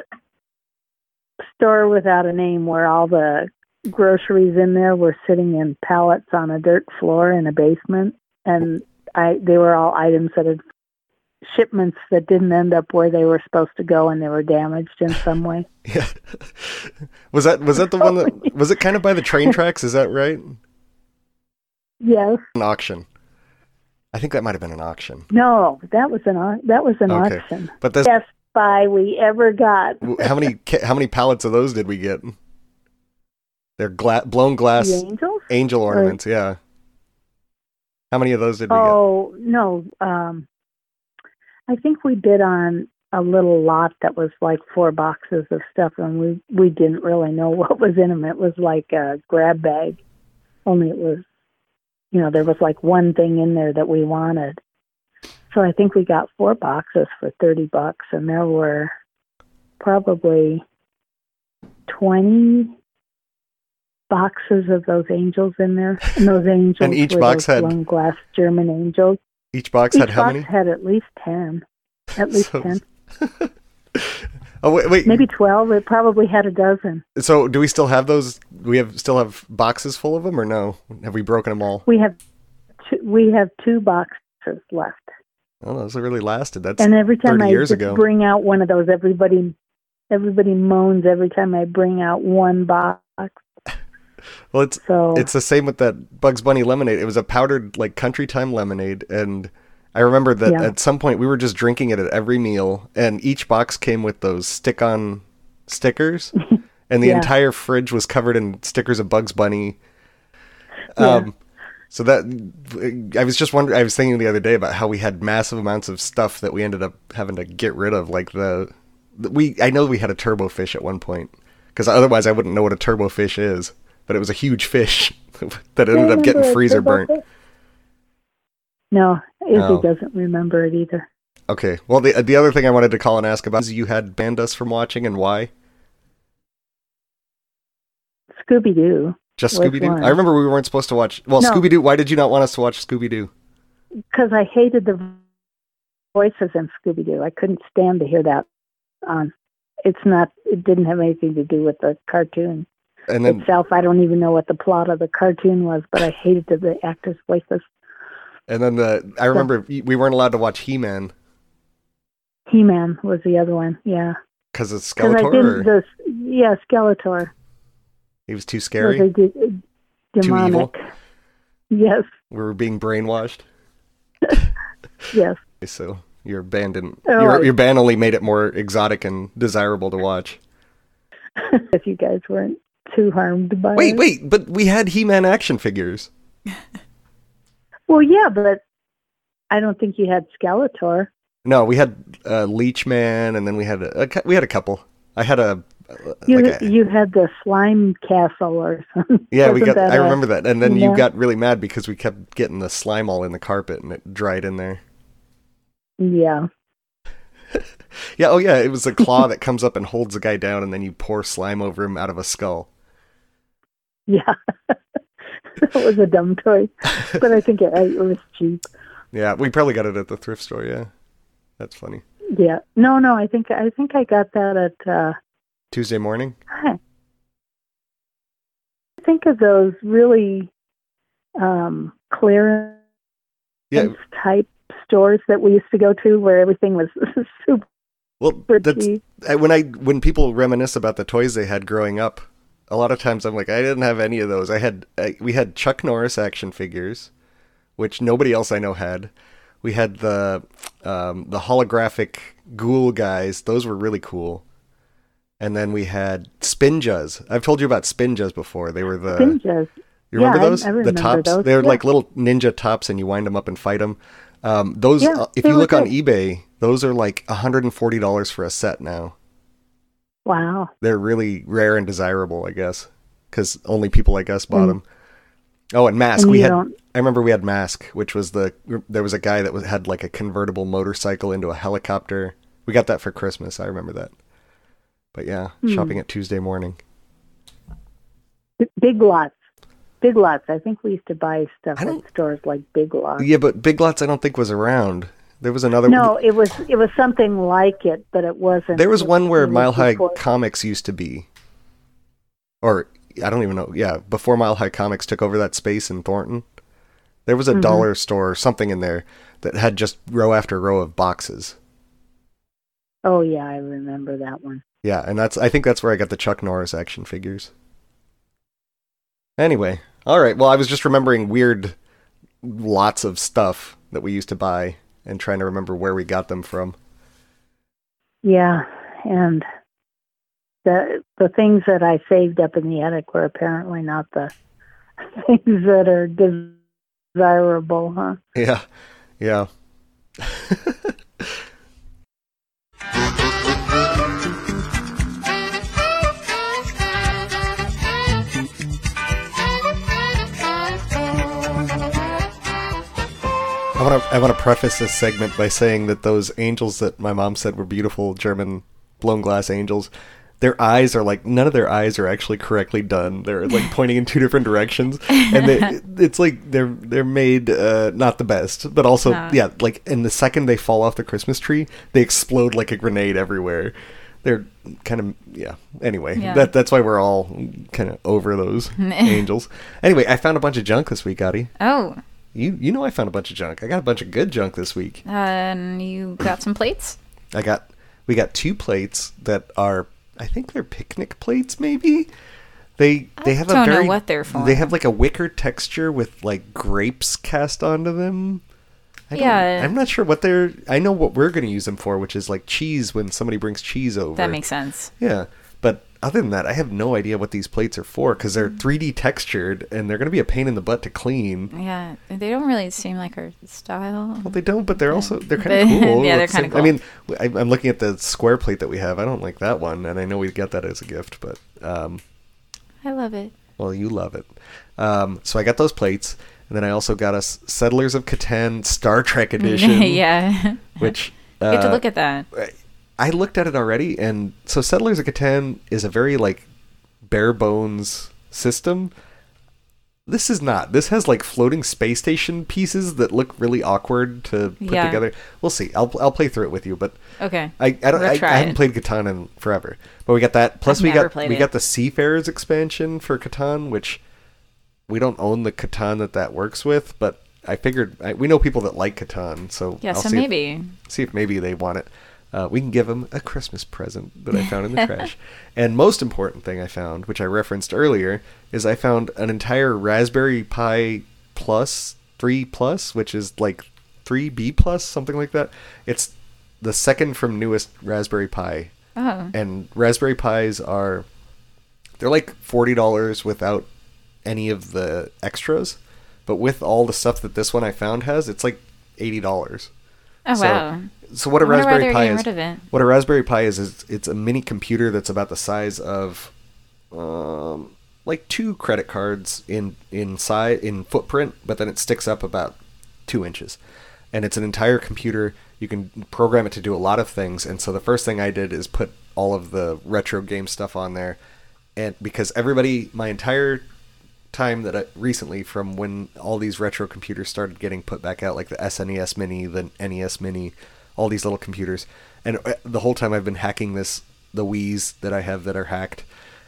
store without a name where all the groceries in there were sitting in pallets on a dirt floor in a basement and I they were all items that had shipments that didn't end up where they were supposed to go and they were damaged in some way. Yeah. was that was that the one that was it kind of by the train tracks? Is that right? Yes. An auction. I think that might have been an auction. No, that was an au- that was an Okay. auction. But this, Best buy we ever got. how many how many pallets of those did we get? They're gla- blown glass angels? angel ornaments. Yeah. How many of those did we get? Oh no, um, I think we bid on a little lot that was like four boxes of stuff, and we we didn't really know what was in them. It was like a grab bag, only it was, you know, there was like one thing in there that we wanted. So I think we got four boxes for thirty bucks, and there were probably twenty boxes of those angels in there, and those angels and each box had- blown glass German angels. Each box Each had how box many? had at least ten, at least So- Oh wait, wait. maybe twelve. It probably had a dozen. So do we still have those? We have still have boxes full of them, or no? Have we broken them all? We have two, we have two boxes left, Oh, those really lasted. That's for years ago. and every time 30 I just ago. bring out one of those, everybody everybody moans every time I bring out one box. well, it's So it's the same with that Bugs Bunny lemonade. It was a powdered like country time lemonade, and I remember that Yeah. at some point we were just drinking it at every meal, and each box came with those stick-on stickers, and the Yeah. entire fridge was covered in stickers of Bugs Bunny. Yeah. Um, So that I was just wondering. I was thinking the other day about how we had massive amounts of stuff that we ended up having to get rid of, like the we. I know we had a turbo fish at one point because otherwise I wouldn't know what a turbo fish is. But it was a huge fish that ended up getting freezer burnt. No, Izzy No. doesn't remember it either. Okay. Well, the the other thing I wanted to call and ask about is you had banned us from watching and why? Scooby Doo, Just Scooby Doo. I remember we weren't supposed to watch. Well, No. Scooby Doo. Why did you not want us to watch Scooby Doo? because I hated the. I hated the. voices in Scooby Doo. I couldn't stand to hear that. On it's not. It didn't have anything to do with the cartoon And then itself. I don't even know what the plot of the cartoon was, but I hated the, the actors' voices. and then the I remember we weren't allowed to watch He-Man He Man was the other one. Yeah, because of 'Cause I Skeletor. didn't. The, yeah, Skeletor. He was too scary. a de- demonic. Yes. We were being brainwashed. Yes. So your band didn't. Oh, your your band only made it more exotic and desirable to watch. if you guys weren't too harmed by Wait, it. wait, but we had He-Man action figures. Well, yeah, but I don't think you had Skeletor. No, we had uh, Leech Man, and then we had a, a we had a couple. I had a You like a, you had the slime castle or something. yeah, we got. I a- remember that, and then you got really mad because we kept getting the slime all in the carpet and it dried in there. Yeah. Yeah, oh yeah, it was a claw that comes up and holds a guy down, and then you pour slime over him out of a skull. Yeah. that was a dumb toy, but I think it, it was cheap. Yeah, we probably got it at the thrift store. Yeah, that's funny. Yeah. No, no, I think I think I got that at uh Tuesday morning. I think of those really um clearance Yeah, type stores that we used to go to where everything was super well, that's when I when people reminisce about the toys they had growing up. A lot of times I'm like, I didn't have any of those. I had I, we had Chuck Norris action figures, which nobody else I know had. We had the um, the holographic ghoul guys; those were really cool. And then we had Spinjas. I've told you about Spinjas before. They were the Spinjas. You remember Yeah, I- those? I the remember tops. those, They're yeah. like little ninja tops, and you wind them up and fight them. Um, those, Yeah, uh, if you look on eBay, those are like hundred and forty dollars for a set now. Wow. They're really rare and desirable, I guess, because only people like us bought Mm. them. Oh, and Mask. And we had. don't- I remember we had Mask, which was the. There was a guy that was, had like a convertible motorcycle into a helicopter. We got that for Christmas. I remember that. But yeah, Hmm. shopping at Tuesday morning. Big lots. Big lots. I think we used to buy stuff at stores like Big Lots. Yeah, but Big Lots I don't think was around. There was another. No, it was it was something like it, but it wasn't. There was It one where Mile High before- Comics used to be. Or I don't even know. Yeah, before Mile High Comics took over that space in Thornton. There was a Mm-hmm. dollar store or something in there that had just row after row of boxes. Oh yeah, I remember that one. Yeah, and that's I think that's where I got the Chuck Norris action figures. Anyway, all right. Well, I was just remembering weird lots of stuff that we used to buy and trying to remember where we got them from. Yeah, and the the things that I saved up in the attic were apparently not the things that are desirable, huh? Yeah. Yeah. I want to I want to preface this segment by saying that those angels that my mom said were beautiful German blown glass angels, their eyes are like none of their eyes are actually correctly done. They're like pointing in two different directions, and they, it's like they're they're made uh, not the best, but also No. yeah, like in the second they fall off the Christmas tree, they explode like a grenade everywhere. They're kind of yeah. Anyway, Yeah. that that's why we're all kind of over those angels. Anyway, I found a bunch of junk this week, Gotti. Oh, You you know I found a bunch of junk. I got a bunch of good junk this week. and you got some plates? I got we got two plates that are I think they're picnic plates maybe. They they have don't a know very what they're for. They have like a wicker texture with like grapes cast onto them. I Yeah. I'm not sure what they're I know what we're going to use them for, which is like cheese when somebody brings cheese over. That makes sense. Yeah. Other than that, I have no idea what these plates are for because they're 3D textured and they're going to be a pain in the butt to clean. Yeah, they don't really seem like our style. Well, they don't, but they're also they're kind of cool. yeah, they're kinda cool. I mean, I, I'm looking at the square plate that we have. I don't like that one, and I know we get that as a gift, but um, I love it. well, you love it. Um, so I got those plates, and then I also got us Settlers of Catan Star Trek edition. yeah. which you have to uh, look at that. I looked at it already, and so Settlers of Catan is a very like bare bones system. This is not. This has like floating space station pieces that look really awkward to put Yeah. together. We'll see. I'll I'll play through it with you, but Okay. I I, don't, I, try I haven't played Catan in forever. But we got that. Plus I've we got we it. got the Seafarers expansion for Catan, which we don't own the Catan that that works with, but I figured I, we know people that like Catan, so Yeah, I'll so see if- maybe. see if maybe they want it. Uh, we can give them a Christmas present that I found in the trash. And most important thing I found, which I referenced earlier, is I found an entire Raspberry Pi Plus three plus, which is like three B plus, something like that. It's the second from newest Raspberry Pi, Oh. and Raspberry Pis are they're like forty dollars without any of the extras, but with all the stuff that this one I found has, it's like eighty dollars. Oh So- wow. So what a I wonder why Raspberry Pi is? rid of it. What a Raspberry Pi is is it's a mini computer that's about the size of, um, like two credit cards in in size in footprint, but then it sticks up about two inches, and it's an entire computer. You can program it to do a lot of things, and so the first thing I did is put all of the retro game stuff on there, and because everybody, my entire time that I, recently from when all these retro computers started getting put back out, like the SNES Mini, the NES Mini, all these little computers, and uh, the whole time I've been hacking this, the Wii's that I have that are hacked.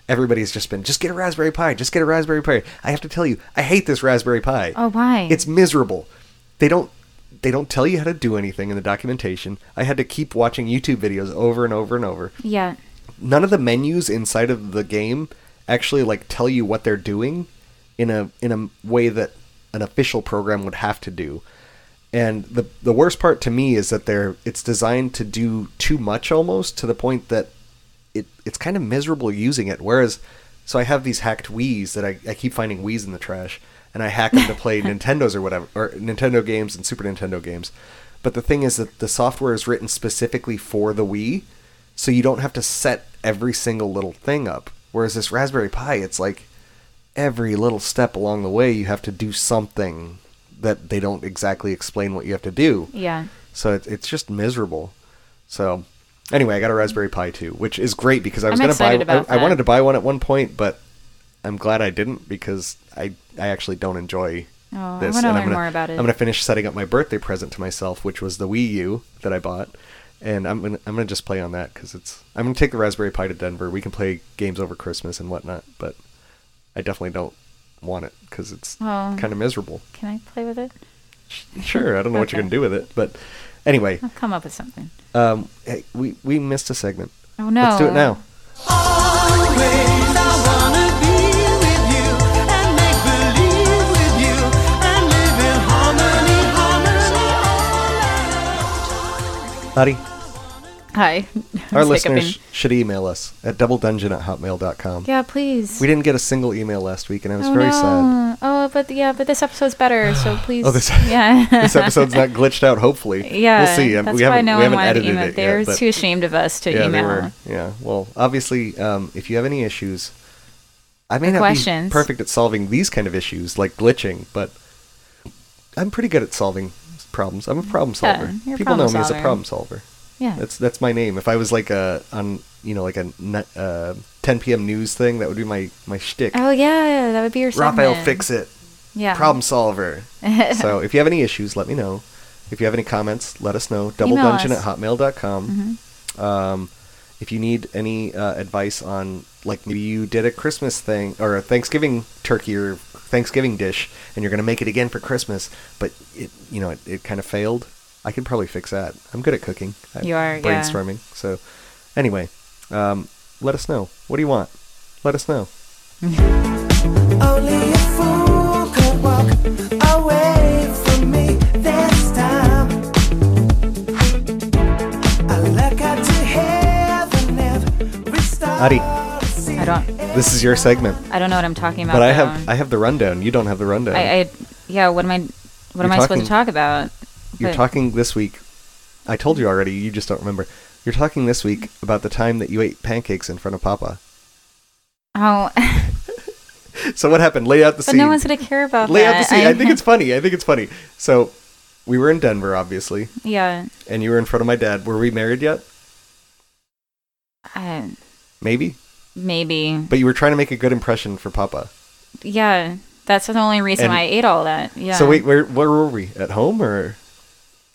Everybody's just been, just get a Raspberry Pi, just get a Raspberry Pi. I have to tell you, I hate this Raspberry Pi. Oh why? It's miserable. They don't they don't tell you how to do anything in the documentation. I had to keep watching YouTube videos over and over and over yeah. none of the menus inside of the game actually like tell you what they're doing in a in a way that an official program would have to do. And the the worst part to me is that they're it's designed to do too much almost to the point that it it's kind of miserable using it. Whereas so I have these hacked Wii's that I, I keep finding Wii's in the trash and I hack them to play Nintendos or whatever or Nintendo games and Super Nintendo games. But the thing is that the software is written specifically for the Wii, so you don't have to set every single little thing up. Whereas this Raspberry Pi, it's like every little step along the way you have to do something that they don't exactly explain what you have to do. Yeah. So it, it's just miserable. So anyway, I got a Raspberry Pi too, which is great because I was going to buy. I, I wanted to buy one at one point, but I'm glad I didn't because I I actually don't enjoy Oh, I this. wanna learn I'm gonna, more about it. I'm gonna finish setting up my birthday present to myself, which was the Wii U that I bought, and I'm gonna I'm gonna just play on that because it's I'm gonna take the Raspberry Pi to Denver. We can play games over Christmas and whatnot, but I definitely don't want it because it's Oh. kind of miserable. Can I play with it? Sure, I don't know what you're gonna do with it, but anyway, I'll come up with something. um, hey, we we missed a segment. Oh no. Let's do it now. Always I wanna be with you and make believe with you and live in harmony, harmony. Buddy, Hi. our listeners hiccuping. should email us at doubledungeon at hotmail.com. Yeah, please. We didn't get a single email last week, and I was oh, very no. sad. Oh, but yeah, but this episode's better, so please. Oh, this- yeah. this episode's not glitched out. Hopefully, Yeah, we'll see. That's we why haven't, no we one wanted to edited email. it They're yet, too ashamed of us to yeah, email. were. Yeah. Well, obviously, um, if you have any issues, I may Or not questions. be perfect at solving these kind of issues, like glitching, but I'm pretty good at solving problems. I'm a problem Yeah, solver. a People know problem me as a problem solver. Yeah. That's that's my name. If I was like a on you know like a uh, 10 p.m. news thing, that would be my my shtick. oh yeah, that would be your segment. Raphael, fix it. Yeah. Problem solver. so if you have any issues, let me know. If you have any comments, let us know. Email Doubledungeon at us. Mm-hmm. hotmail.com. Um, if you need any uh, advice on, like, maybe you did a Christmas thing or a Thanksgiving turkey or Thanksgiving dish and you're going to make it again for Christmas, but it, you know, it, it kind of failed, I can probably fix that. I'm good at cooking. I'm You are, yeah. brainstorming. So, anyway, um, let us know. What do you want? Let us know. Only a fool could walk away from me this time. I look up to heaven every star. Adi. I don't. This is your segment. I don't know what I'm talking about. But I have I have the rundown. You don't have the rundown. I, I. Yeah. What am I? What am You're I supposed to talk about? You're talking this week. I told you already. You just don't remember. You're talking this week about the time that you ate pancakes in front of Papa. Oh, So what happened? Lay out the but scene. no one's gonna care about Lay out the scene. I, think it's funny. I think it's funny. So we were in Denver, obviously, Yeah. and you were in front of my dad. Were we married yet? I, Maybe. maybe. But you were trying to make a good impression for Papa. Yeah. That's the only reason And- why I ate all that. Yeah. So wait, where where were we? At home or?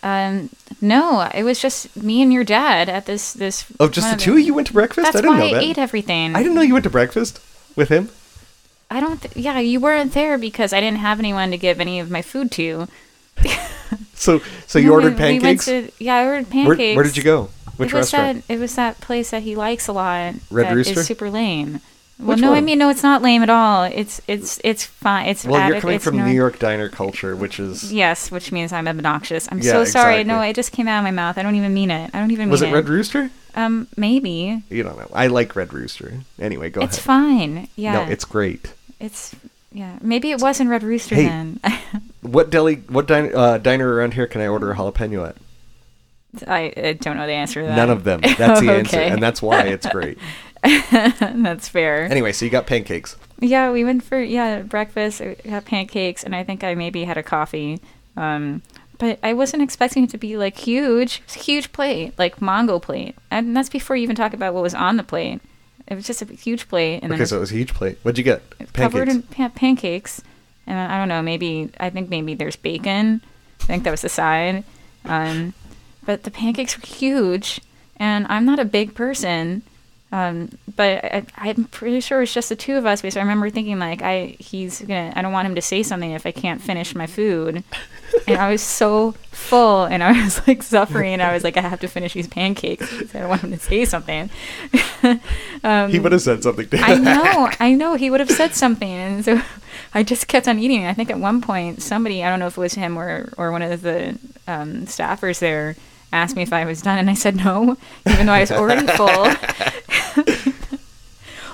Um, no, it was just me and your dad at this this. Oh, just the two of you went to breakfast? That's I didn't why know I that. ate everything. I didn't know you went to breakfast with him. I don't. Th- yeah, you weren't there because I didn't have anyone to give any of my food to. So so you No, ordered we- we pancakes. to- yeah, I ordered pancakes. where did you go? Which it was restaurant? that it was that place that he likes a lot. Red that is Rooster? super lame. Well, Which no, I mean no, it's not lame at all. It's it's it's fine. It's well, you're coming from no- New York diner culture, which is Yes, which means I'm obnoxious. I'm Yeah, so sorry. No, it just came out of my mouth. I don't even mean it. I don't even mean was mean it Red Rooster? Um, maybe. You don't know. I like Red Rooster. Anyway, go it's ahead. It's fine. Yeah. No, it's great. It's yeah. Maybe it wasn't Red Rooster Hey. then. What deli? What din- uh, diner around here can I order a jalapeno at? I, I don't know the answer to that. None of them. That's the answer, and that's why it's great. That's fair. Anyway, so you got pancakes. Yeah, we went for yeah breakfast. I had pancakes, and I think I maybe had a coffee. Um, but I wasn't expecting it to be like huge. It was a huge plate, like Mongo plate, and that's before you even talk about what was on the plate. It was just a huge plate, and Okay, then so it was a huge plate. What'd you get? it's covered Pancakes. in pa- pancakes, and I don't know. Maybe I think maybe there's bacon. I think that was the side. Um, but the pancakes were huge, and I'm not a big person. Um, but I, I'm pretty sure it's just the two of us because I remember thinking like I he's gonna I don't want him to say something if I can't finish my food, and I was so full and I was like suffering and I was like I have to finish these pancakes I don't want him to say something. um, he would have said something. To I know, I know. He would have said something, and so I just kept on eating. I think at one point, somebody, I don't know if it was him or or one of the um, staffers there, asked me if I was done, and I said no, even though I was already full.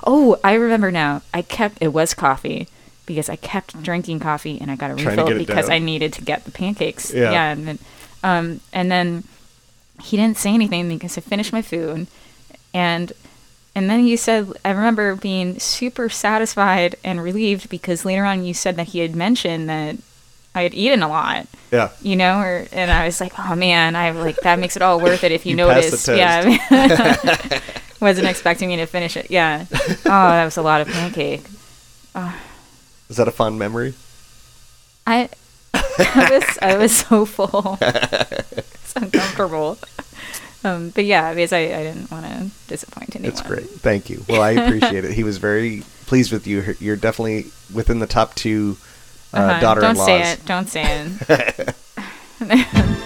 oh, I remember now. I kept it was coffee because I kept drinking coffee, and I got a Trying refill because down. I needed to get the pancakes. Yeah. and then, um, and then he didn't say anything because I finished my food, and and then you said, I remember being super satisfied and relieved because later on you said that he had mentioned that I had eaten a lot, yeah. you know, or and I was like, oh man, I like that makes it all worth it if you, You notice. Yeah, wasn't expecting me to finish it. Yeah, oh, that was a lot of pancake. Is that a fond memory? I, I was I was so full, it's uncomfortable. Um, but yeah, because I, I didn't want to disappoint anyone. It's great. Thank you. Well, I appreciate it. He was very pleased with you. You're definitely within the top two uh, Uh-huh. daughter-in-laws. Don't say it. Don't say it.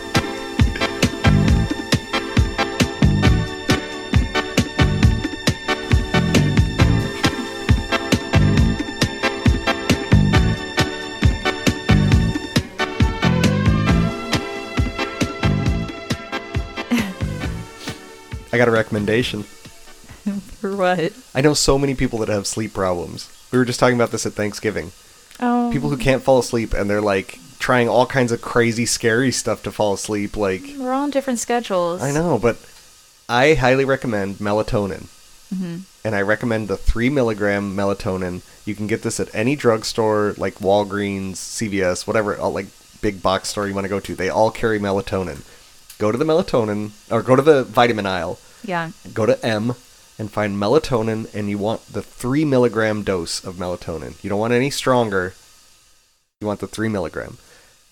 I got a recommendation. For what? I know so many people that have sleep problems. We were just talking about this at Thanksgiving. Oh, People who can't fall asleep and they're like trying all kinds of crazy, scary stuff to fall asleep. Like, we're on different schedules. I know, but I highly recommend melatonin. Mm-hmm. And I recommend the 3 milligram melatonin. You can get this at any drugstore, like Walgreens, CVS, whatever, all, like big box store you want to go to. They all carry melatonin. Go to the melatonin, or go to the vitamin aisle, Yeah. go to M, and find melatonin, and you want the 3 milligram dose of melatonin. You don't want any stronger. You want the 3 milligram.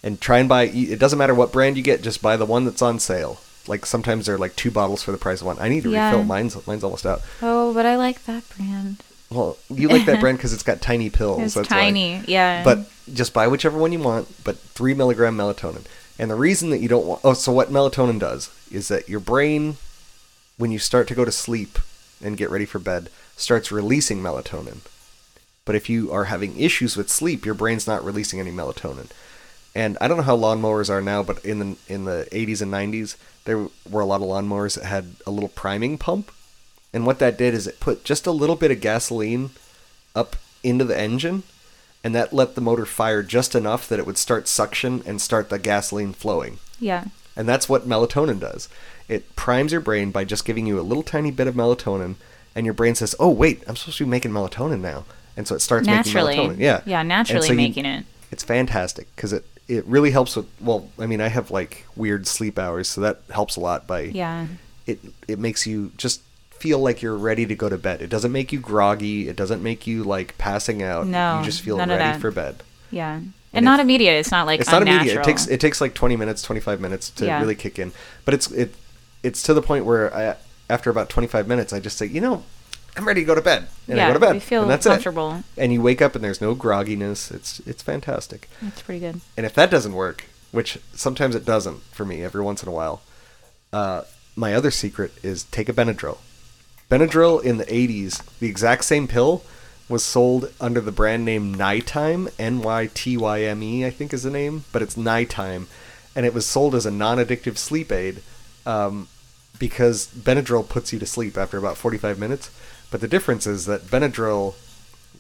And try and buy, it doesn't matter what brand you get, just buy the one that's on sale. Like sometimes they're like two bottles for the price of one. I need to Yeah. refill. Mine's mine's almost out. Oh, but I like that brand. Well, you like that brand because it's got tiny pills. It's that's why. tiny. Yeah. But just buy whichever one you want, but three milligram melatonin. And the reason that you don't want, oh, so what melatonin does is that your brain, when you start to go to sleep and get ready for bed, starts releasing melatonin. But if you are having issues with sleep, your brain's not releasing any melatonin. And I don't know how lawnmowers are now, but in the in the 80s and 90s, there were a lot of lawnmowers that had a little priming pump. And what that did is it put just a little bit of gasoline up into the engine, and that let the motor fire just enough that it would start suction and start the gasoline flowing. yeah. And that's what melatonin does. It primes your brain by just giving you a little tiny bit of melatonin, and your brain says, "Oh, wait, I'm supposed to be making melatonin now," and so it starts Naturally. making melatonin. Yeah, Yeah, naturally so you- making it. It's fantastic because it it really helps with. Well, I mean, I have like weird sleep hours, so that helps a lot by Yeah. it it makes you just feel like you're ready to go to bed. It doesn't make you groggy. It doesn't make you like passing out. No, you just feel ready for bed. Yeah. And, And not immediate. It's not like it's not immediate. It takes it takes like 20 minutes, 25 minutes to Yeah. really kick in. But it's it it's to the point where I after about 25 minutes I just say, "You know, I'm ready to go to bed." And I go to bed. you feel and that's comfortable. it. And you wake up and there's no grogginess. It's it's fantastic. That's pretty good. And if that doesn't work, which sometimes it doesn't for me every once in a while, uh, my other secret is take a Benadryl. Benadryl in the 80s, the exact same pill was sold under the brand name Nytime, N Y T Y M E, I think is the name, but it's Nytime. And it was sold as a non addictive sleep aid um, because Benadryl puts you to sleep after about 45 minutes. But the difference is that Benadryl,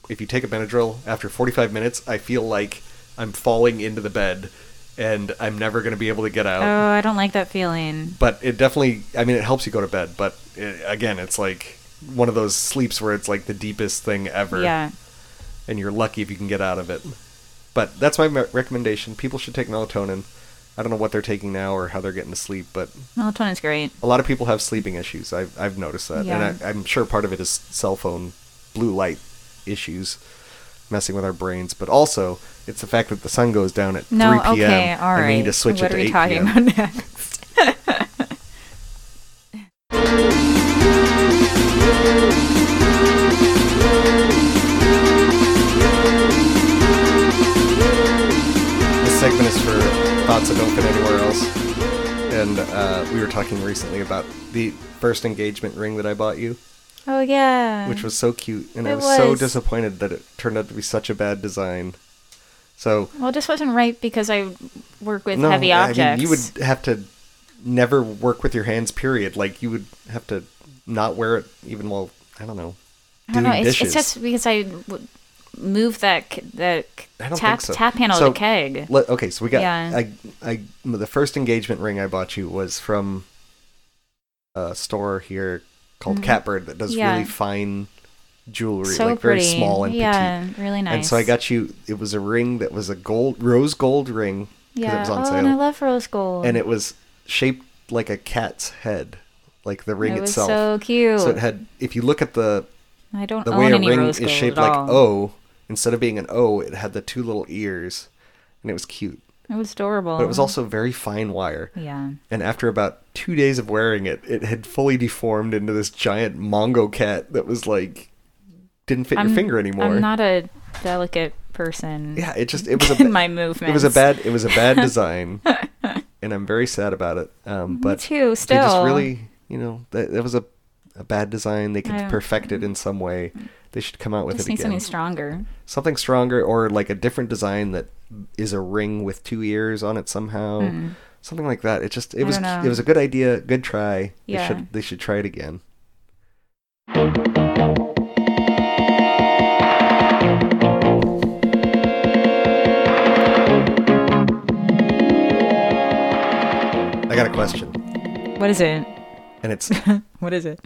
if you take a Benadryl after 45 minutes, I feel like I'm falling into the bed and I'm never going to be able to get out Oh, I don't like that feeling. but it definitely i mean it helps you go to bed but it, again it's like one of those sleeps where it's like the deepest thing ever Yeah. and you're lucky if you can get out of it but that's my recommendation people should take melatonin i don't know what they're taking now or how they're getting to sleep but Melatonin's great. a lot of people have sleeping issues i've, I've noticed that Yeah. and I, i'm sure part of it is cell phone blue light issues messing with our brains but also it's the fact that the sun goes down at No, 3 p.m okay, all and we need to switch what it are to we 8 talking p.m. about next? This thoughts that don't fit anywhere else. And uh, we were talking recently about the first engagement ring that I bought you, oh yeah. which was so cute, and I It was, so disappointed that it turned out to be such a bad design. So well, it just wasn't right because I work with no, heavy I objects. mean, you would have to never work with your hands. Period. Like you would have to not wear it even while I don't know. I don't doing know. It's, it's just because I would move that that tap so. tap handle So, of the keg. Let, okay, so we got. Yeah. I, I, the first engagement ring I bought you was from a store here called Catbird that does Mm-hmm. Yeah. really fine jewelry, so like pretty. very small and petite. yeah, really nice. And so I got you. It was a ring that was a gold, rose gold ring because yeah. it was on oh, sale, and I love rose gold. and it was shaped like a cat's head, like the ring It was itself. so cute. So it had. If you look at the I don't the way a ring is shaped like. O, instead of being an O, it had the two little ears, and it was cute. It was adorable. But it was also very fine wire. yeah. And after about two days of wearing it, it had fully deformed into this giant Mongo cat that was like didn't fit I'm, your finger anymore. I'm not a delicate person. yeah, it just it was a ba- my movements. it was a bad it was a bad design, and I'm very sad about it. Um, but too, they just really, you know, that, that was a a bad design. They could perfect it in some way. They should come out with Just it need again. something stronger. something stronger or like a different design that is a ring with two ears on it somehow hmm. something like that it just it. I was it was a good idea good try they should they should try it again i got a question What is it? and it's What is it?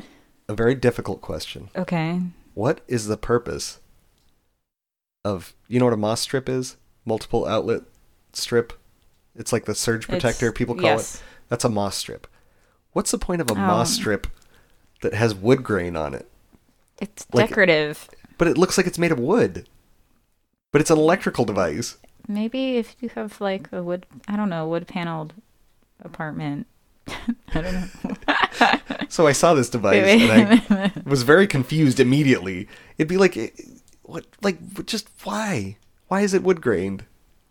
a very difficult question Okay. What is the purpose of you know what a moss strip is multiple outlet strip it's like the surge protector It's- people call yes. it that's a moss strip what's the point of a moss Oh. strip that has wood grain on it It's Like- decorative. but it looks like it's made of wood but it's an electrical device Maybe if you have like a wood, I don't know, wood paneled apartment. I don't know. so i saw this device and i was very confused immediately it'd be like eh, what like just why why is it wood grained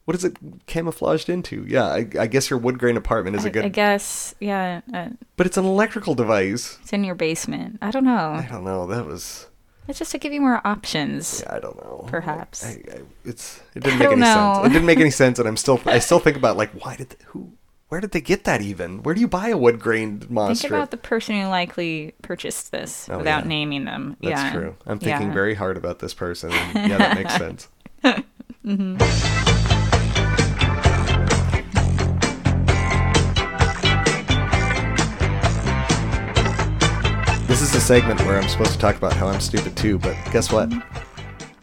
what is it camouflaged into yeah i, I guess your wood grain apartment is a I, good I guess, yeah. Uh, But it's an electrical device. it's in your basement. I don't know. I don't know. That was. It's just to give you more options. Yeah, I don't know. Perhaps. I, I, it's. It didn't make any know. sense. It didn't make any sense, and I'm still. I still think about like why did who. Where did they get that even? Where do you buy a wood grained monster? Think about the person who likely purchased this Oh, without yeah. naming them. That's yeah. true. I'm thinking Yeah. very hard about this person. Yeah, that makes sense. Mm-hmm. This is a segment where I'm supposed to talk about how I'm stupid too, but guess what?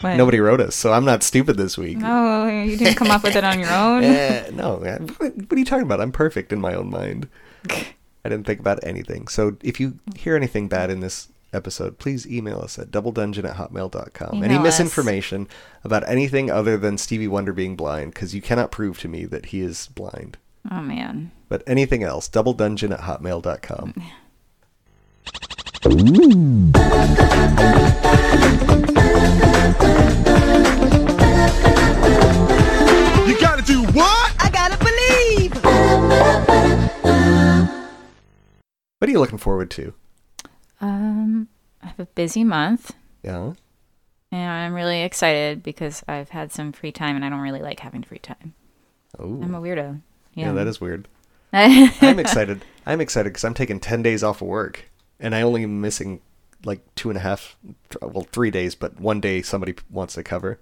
What? Nobody wrote us, so I'm not stupid this week. Oh, you didn't come up with it on your own? Eh, no. What, what are you talking about? I'm perfect in my own mind. I didn't think about anything. So if you hear anything bad in this episode, please email us at doubledungeon at hotmail.com. Email Any us. misinformation about anything other than Stevie Wonder being blind, because you cannot prove to me that he is blind. Oh man. But anything else, doubledungeon at hotmail.com. You gotta do what? I gotta believe. What are you looking forward to? Um, I have a busy month, Yeah. and I'm really excited because I've had some free time, and I don't really like having free time. Oh. I'm a weirdo. yeah. Yeah, that is weird. I'm excited. I'm excited because I'm taking 10 days off of work, and I only am missing like two and a half, well, three days, but one day somebody wants to cover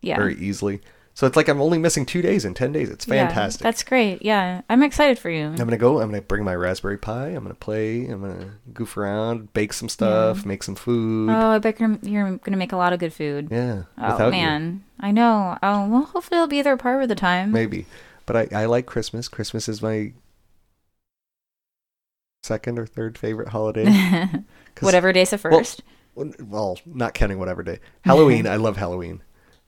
yeah. very easily. So it's like I'm only missing two days in 10 days. It's Yeah, fantastic. that's great. Yeah, I'm excited for you. I'm gonna go. I'm gonna bring my Raspberry Pi. I'm gonna play. I'm gonna goof around, bake some stuff, make some food. Oh, I bet you're, you're gonna make a lot of good food. yeah, Oh without you, man, I know. Oh well, hopefully I'll be there part of the time. maybe. But I, I like Christmas. Christmas is my second or third favorite holiday. Whatever day's the well, first. Well, not counting whatever day. Halloween. I love Halloween.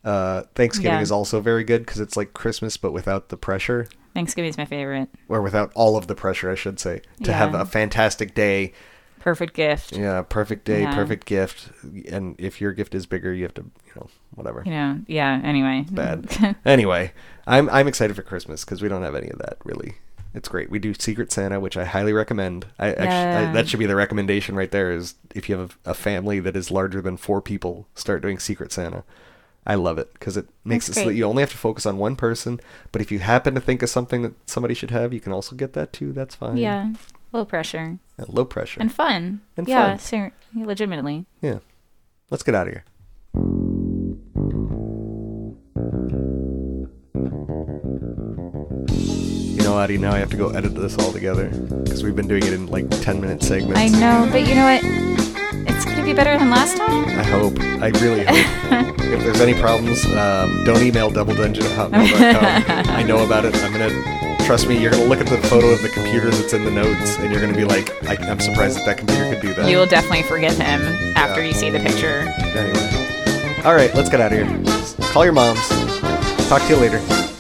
Uh, Thanksgiving Yeah. is also very good because it's like Christmas, but without the pressure, Thanksgiving's my favorite. or without all of the pressure, I should say. To have Yeah. a fantastic day, Perfect gift. Yeah, perfect day, Yeah. perfect gift. And if your gift is bigger, you have to, you know, whatever. You know. Yeah. Anyway. Bad. anyway, I'm I'm excited for Christmas because we don't have any of that really. It's great. We do Secret Santa, which I highly recommend. I actually I, Yeah. that should be the recommendation right there. Is if you have a, family that is larger than four people, start doing Secret Santa. I love it because it makes That's it so that you only have to focus on one person. But if you happen to think of something that somebody should have, you can also get that too. That's fine. yeah. Low pressure Yeah, low pressure. and fun. And yeah. fun. Ser- legitimately. yeah. Let's get out of here. You know, Adi, now I have to go edit this all together because we've been doing it in like 10 minute segments. I know, but you know what? It's gonna be better than last time. I hope. I really hope. if there's any problems, um, don't email doubledungeon at I know about it. I'm going to, trust me, you're going to look at the photo of the computer that's in the notes and you're going to be like, I, I'm surprised that that computer could do that. You will definitely forgive him after Yeah. you see the picture. Anyway. All right, let's get out of here. Call your moms. Talk to you later.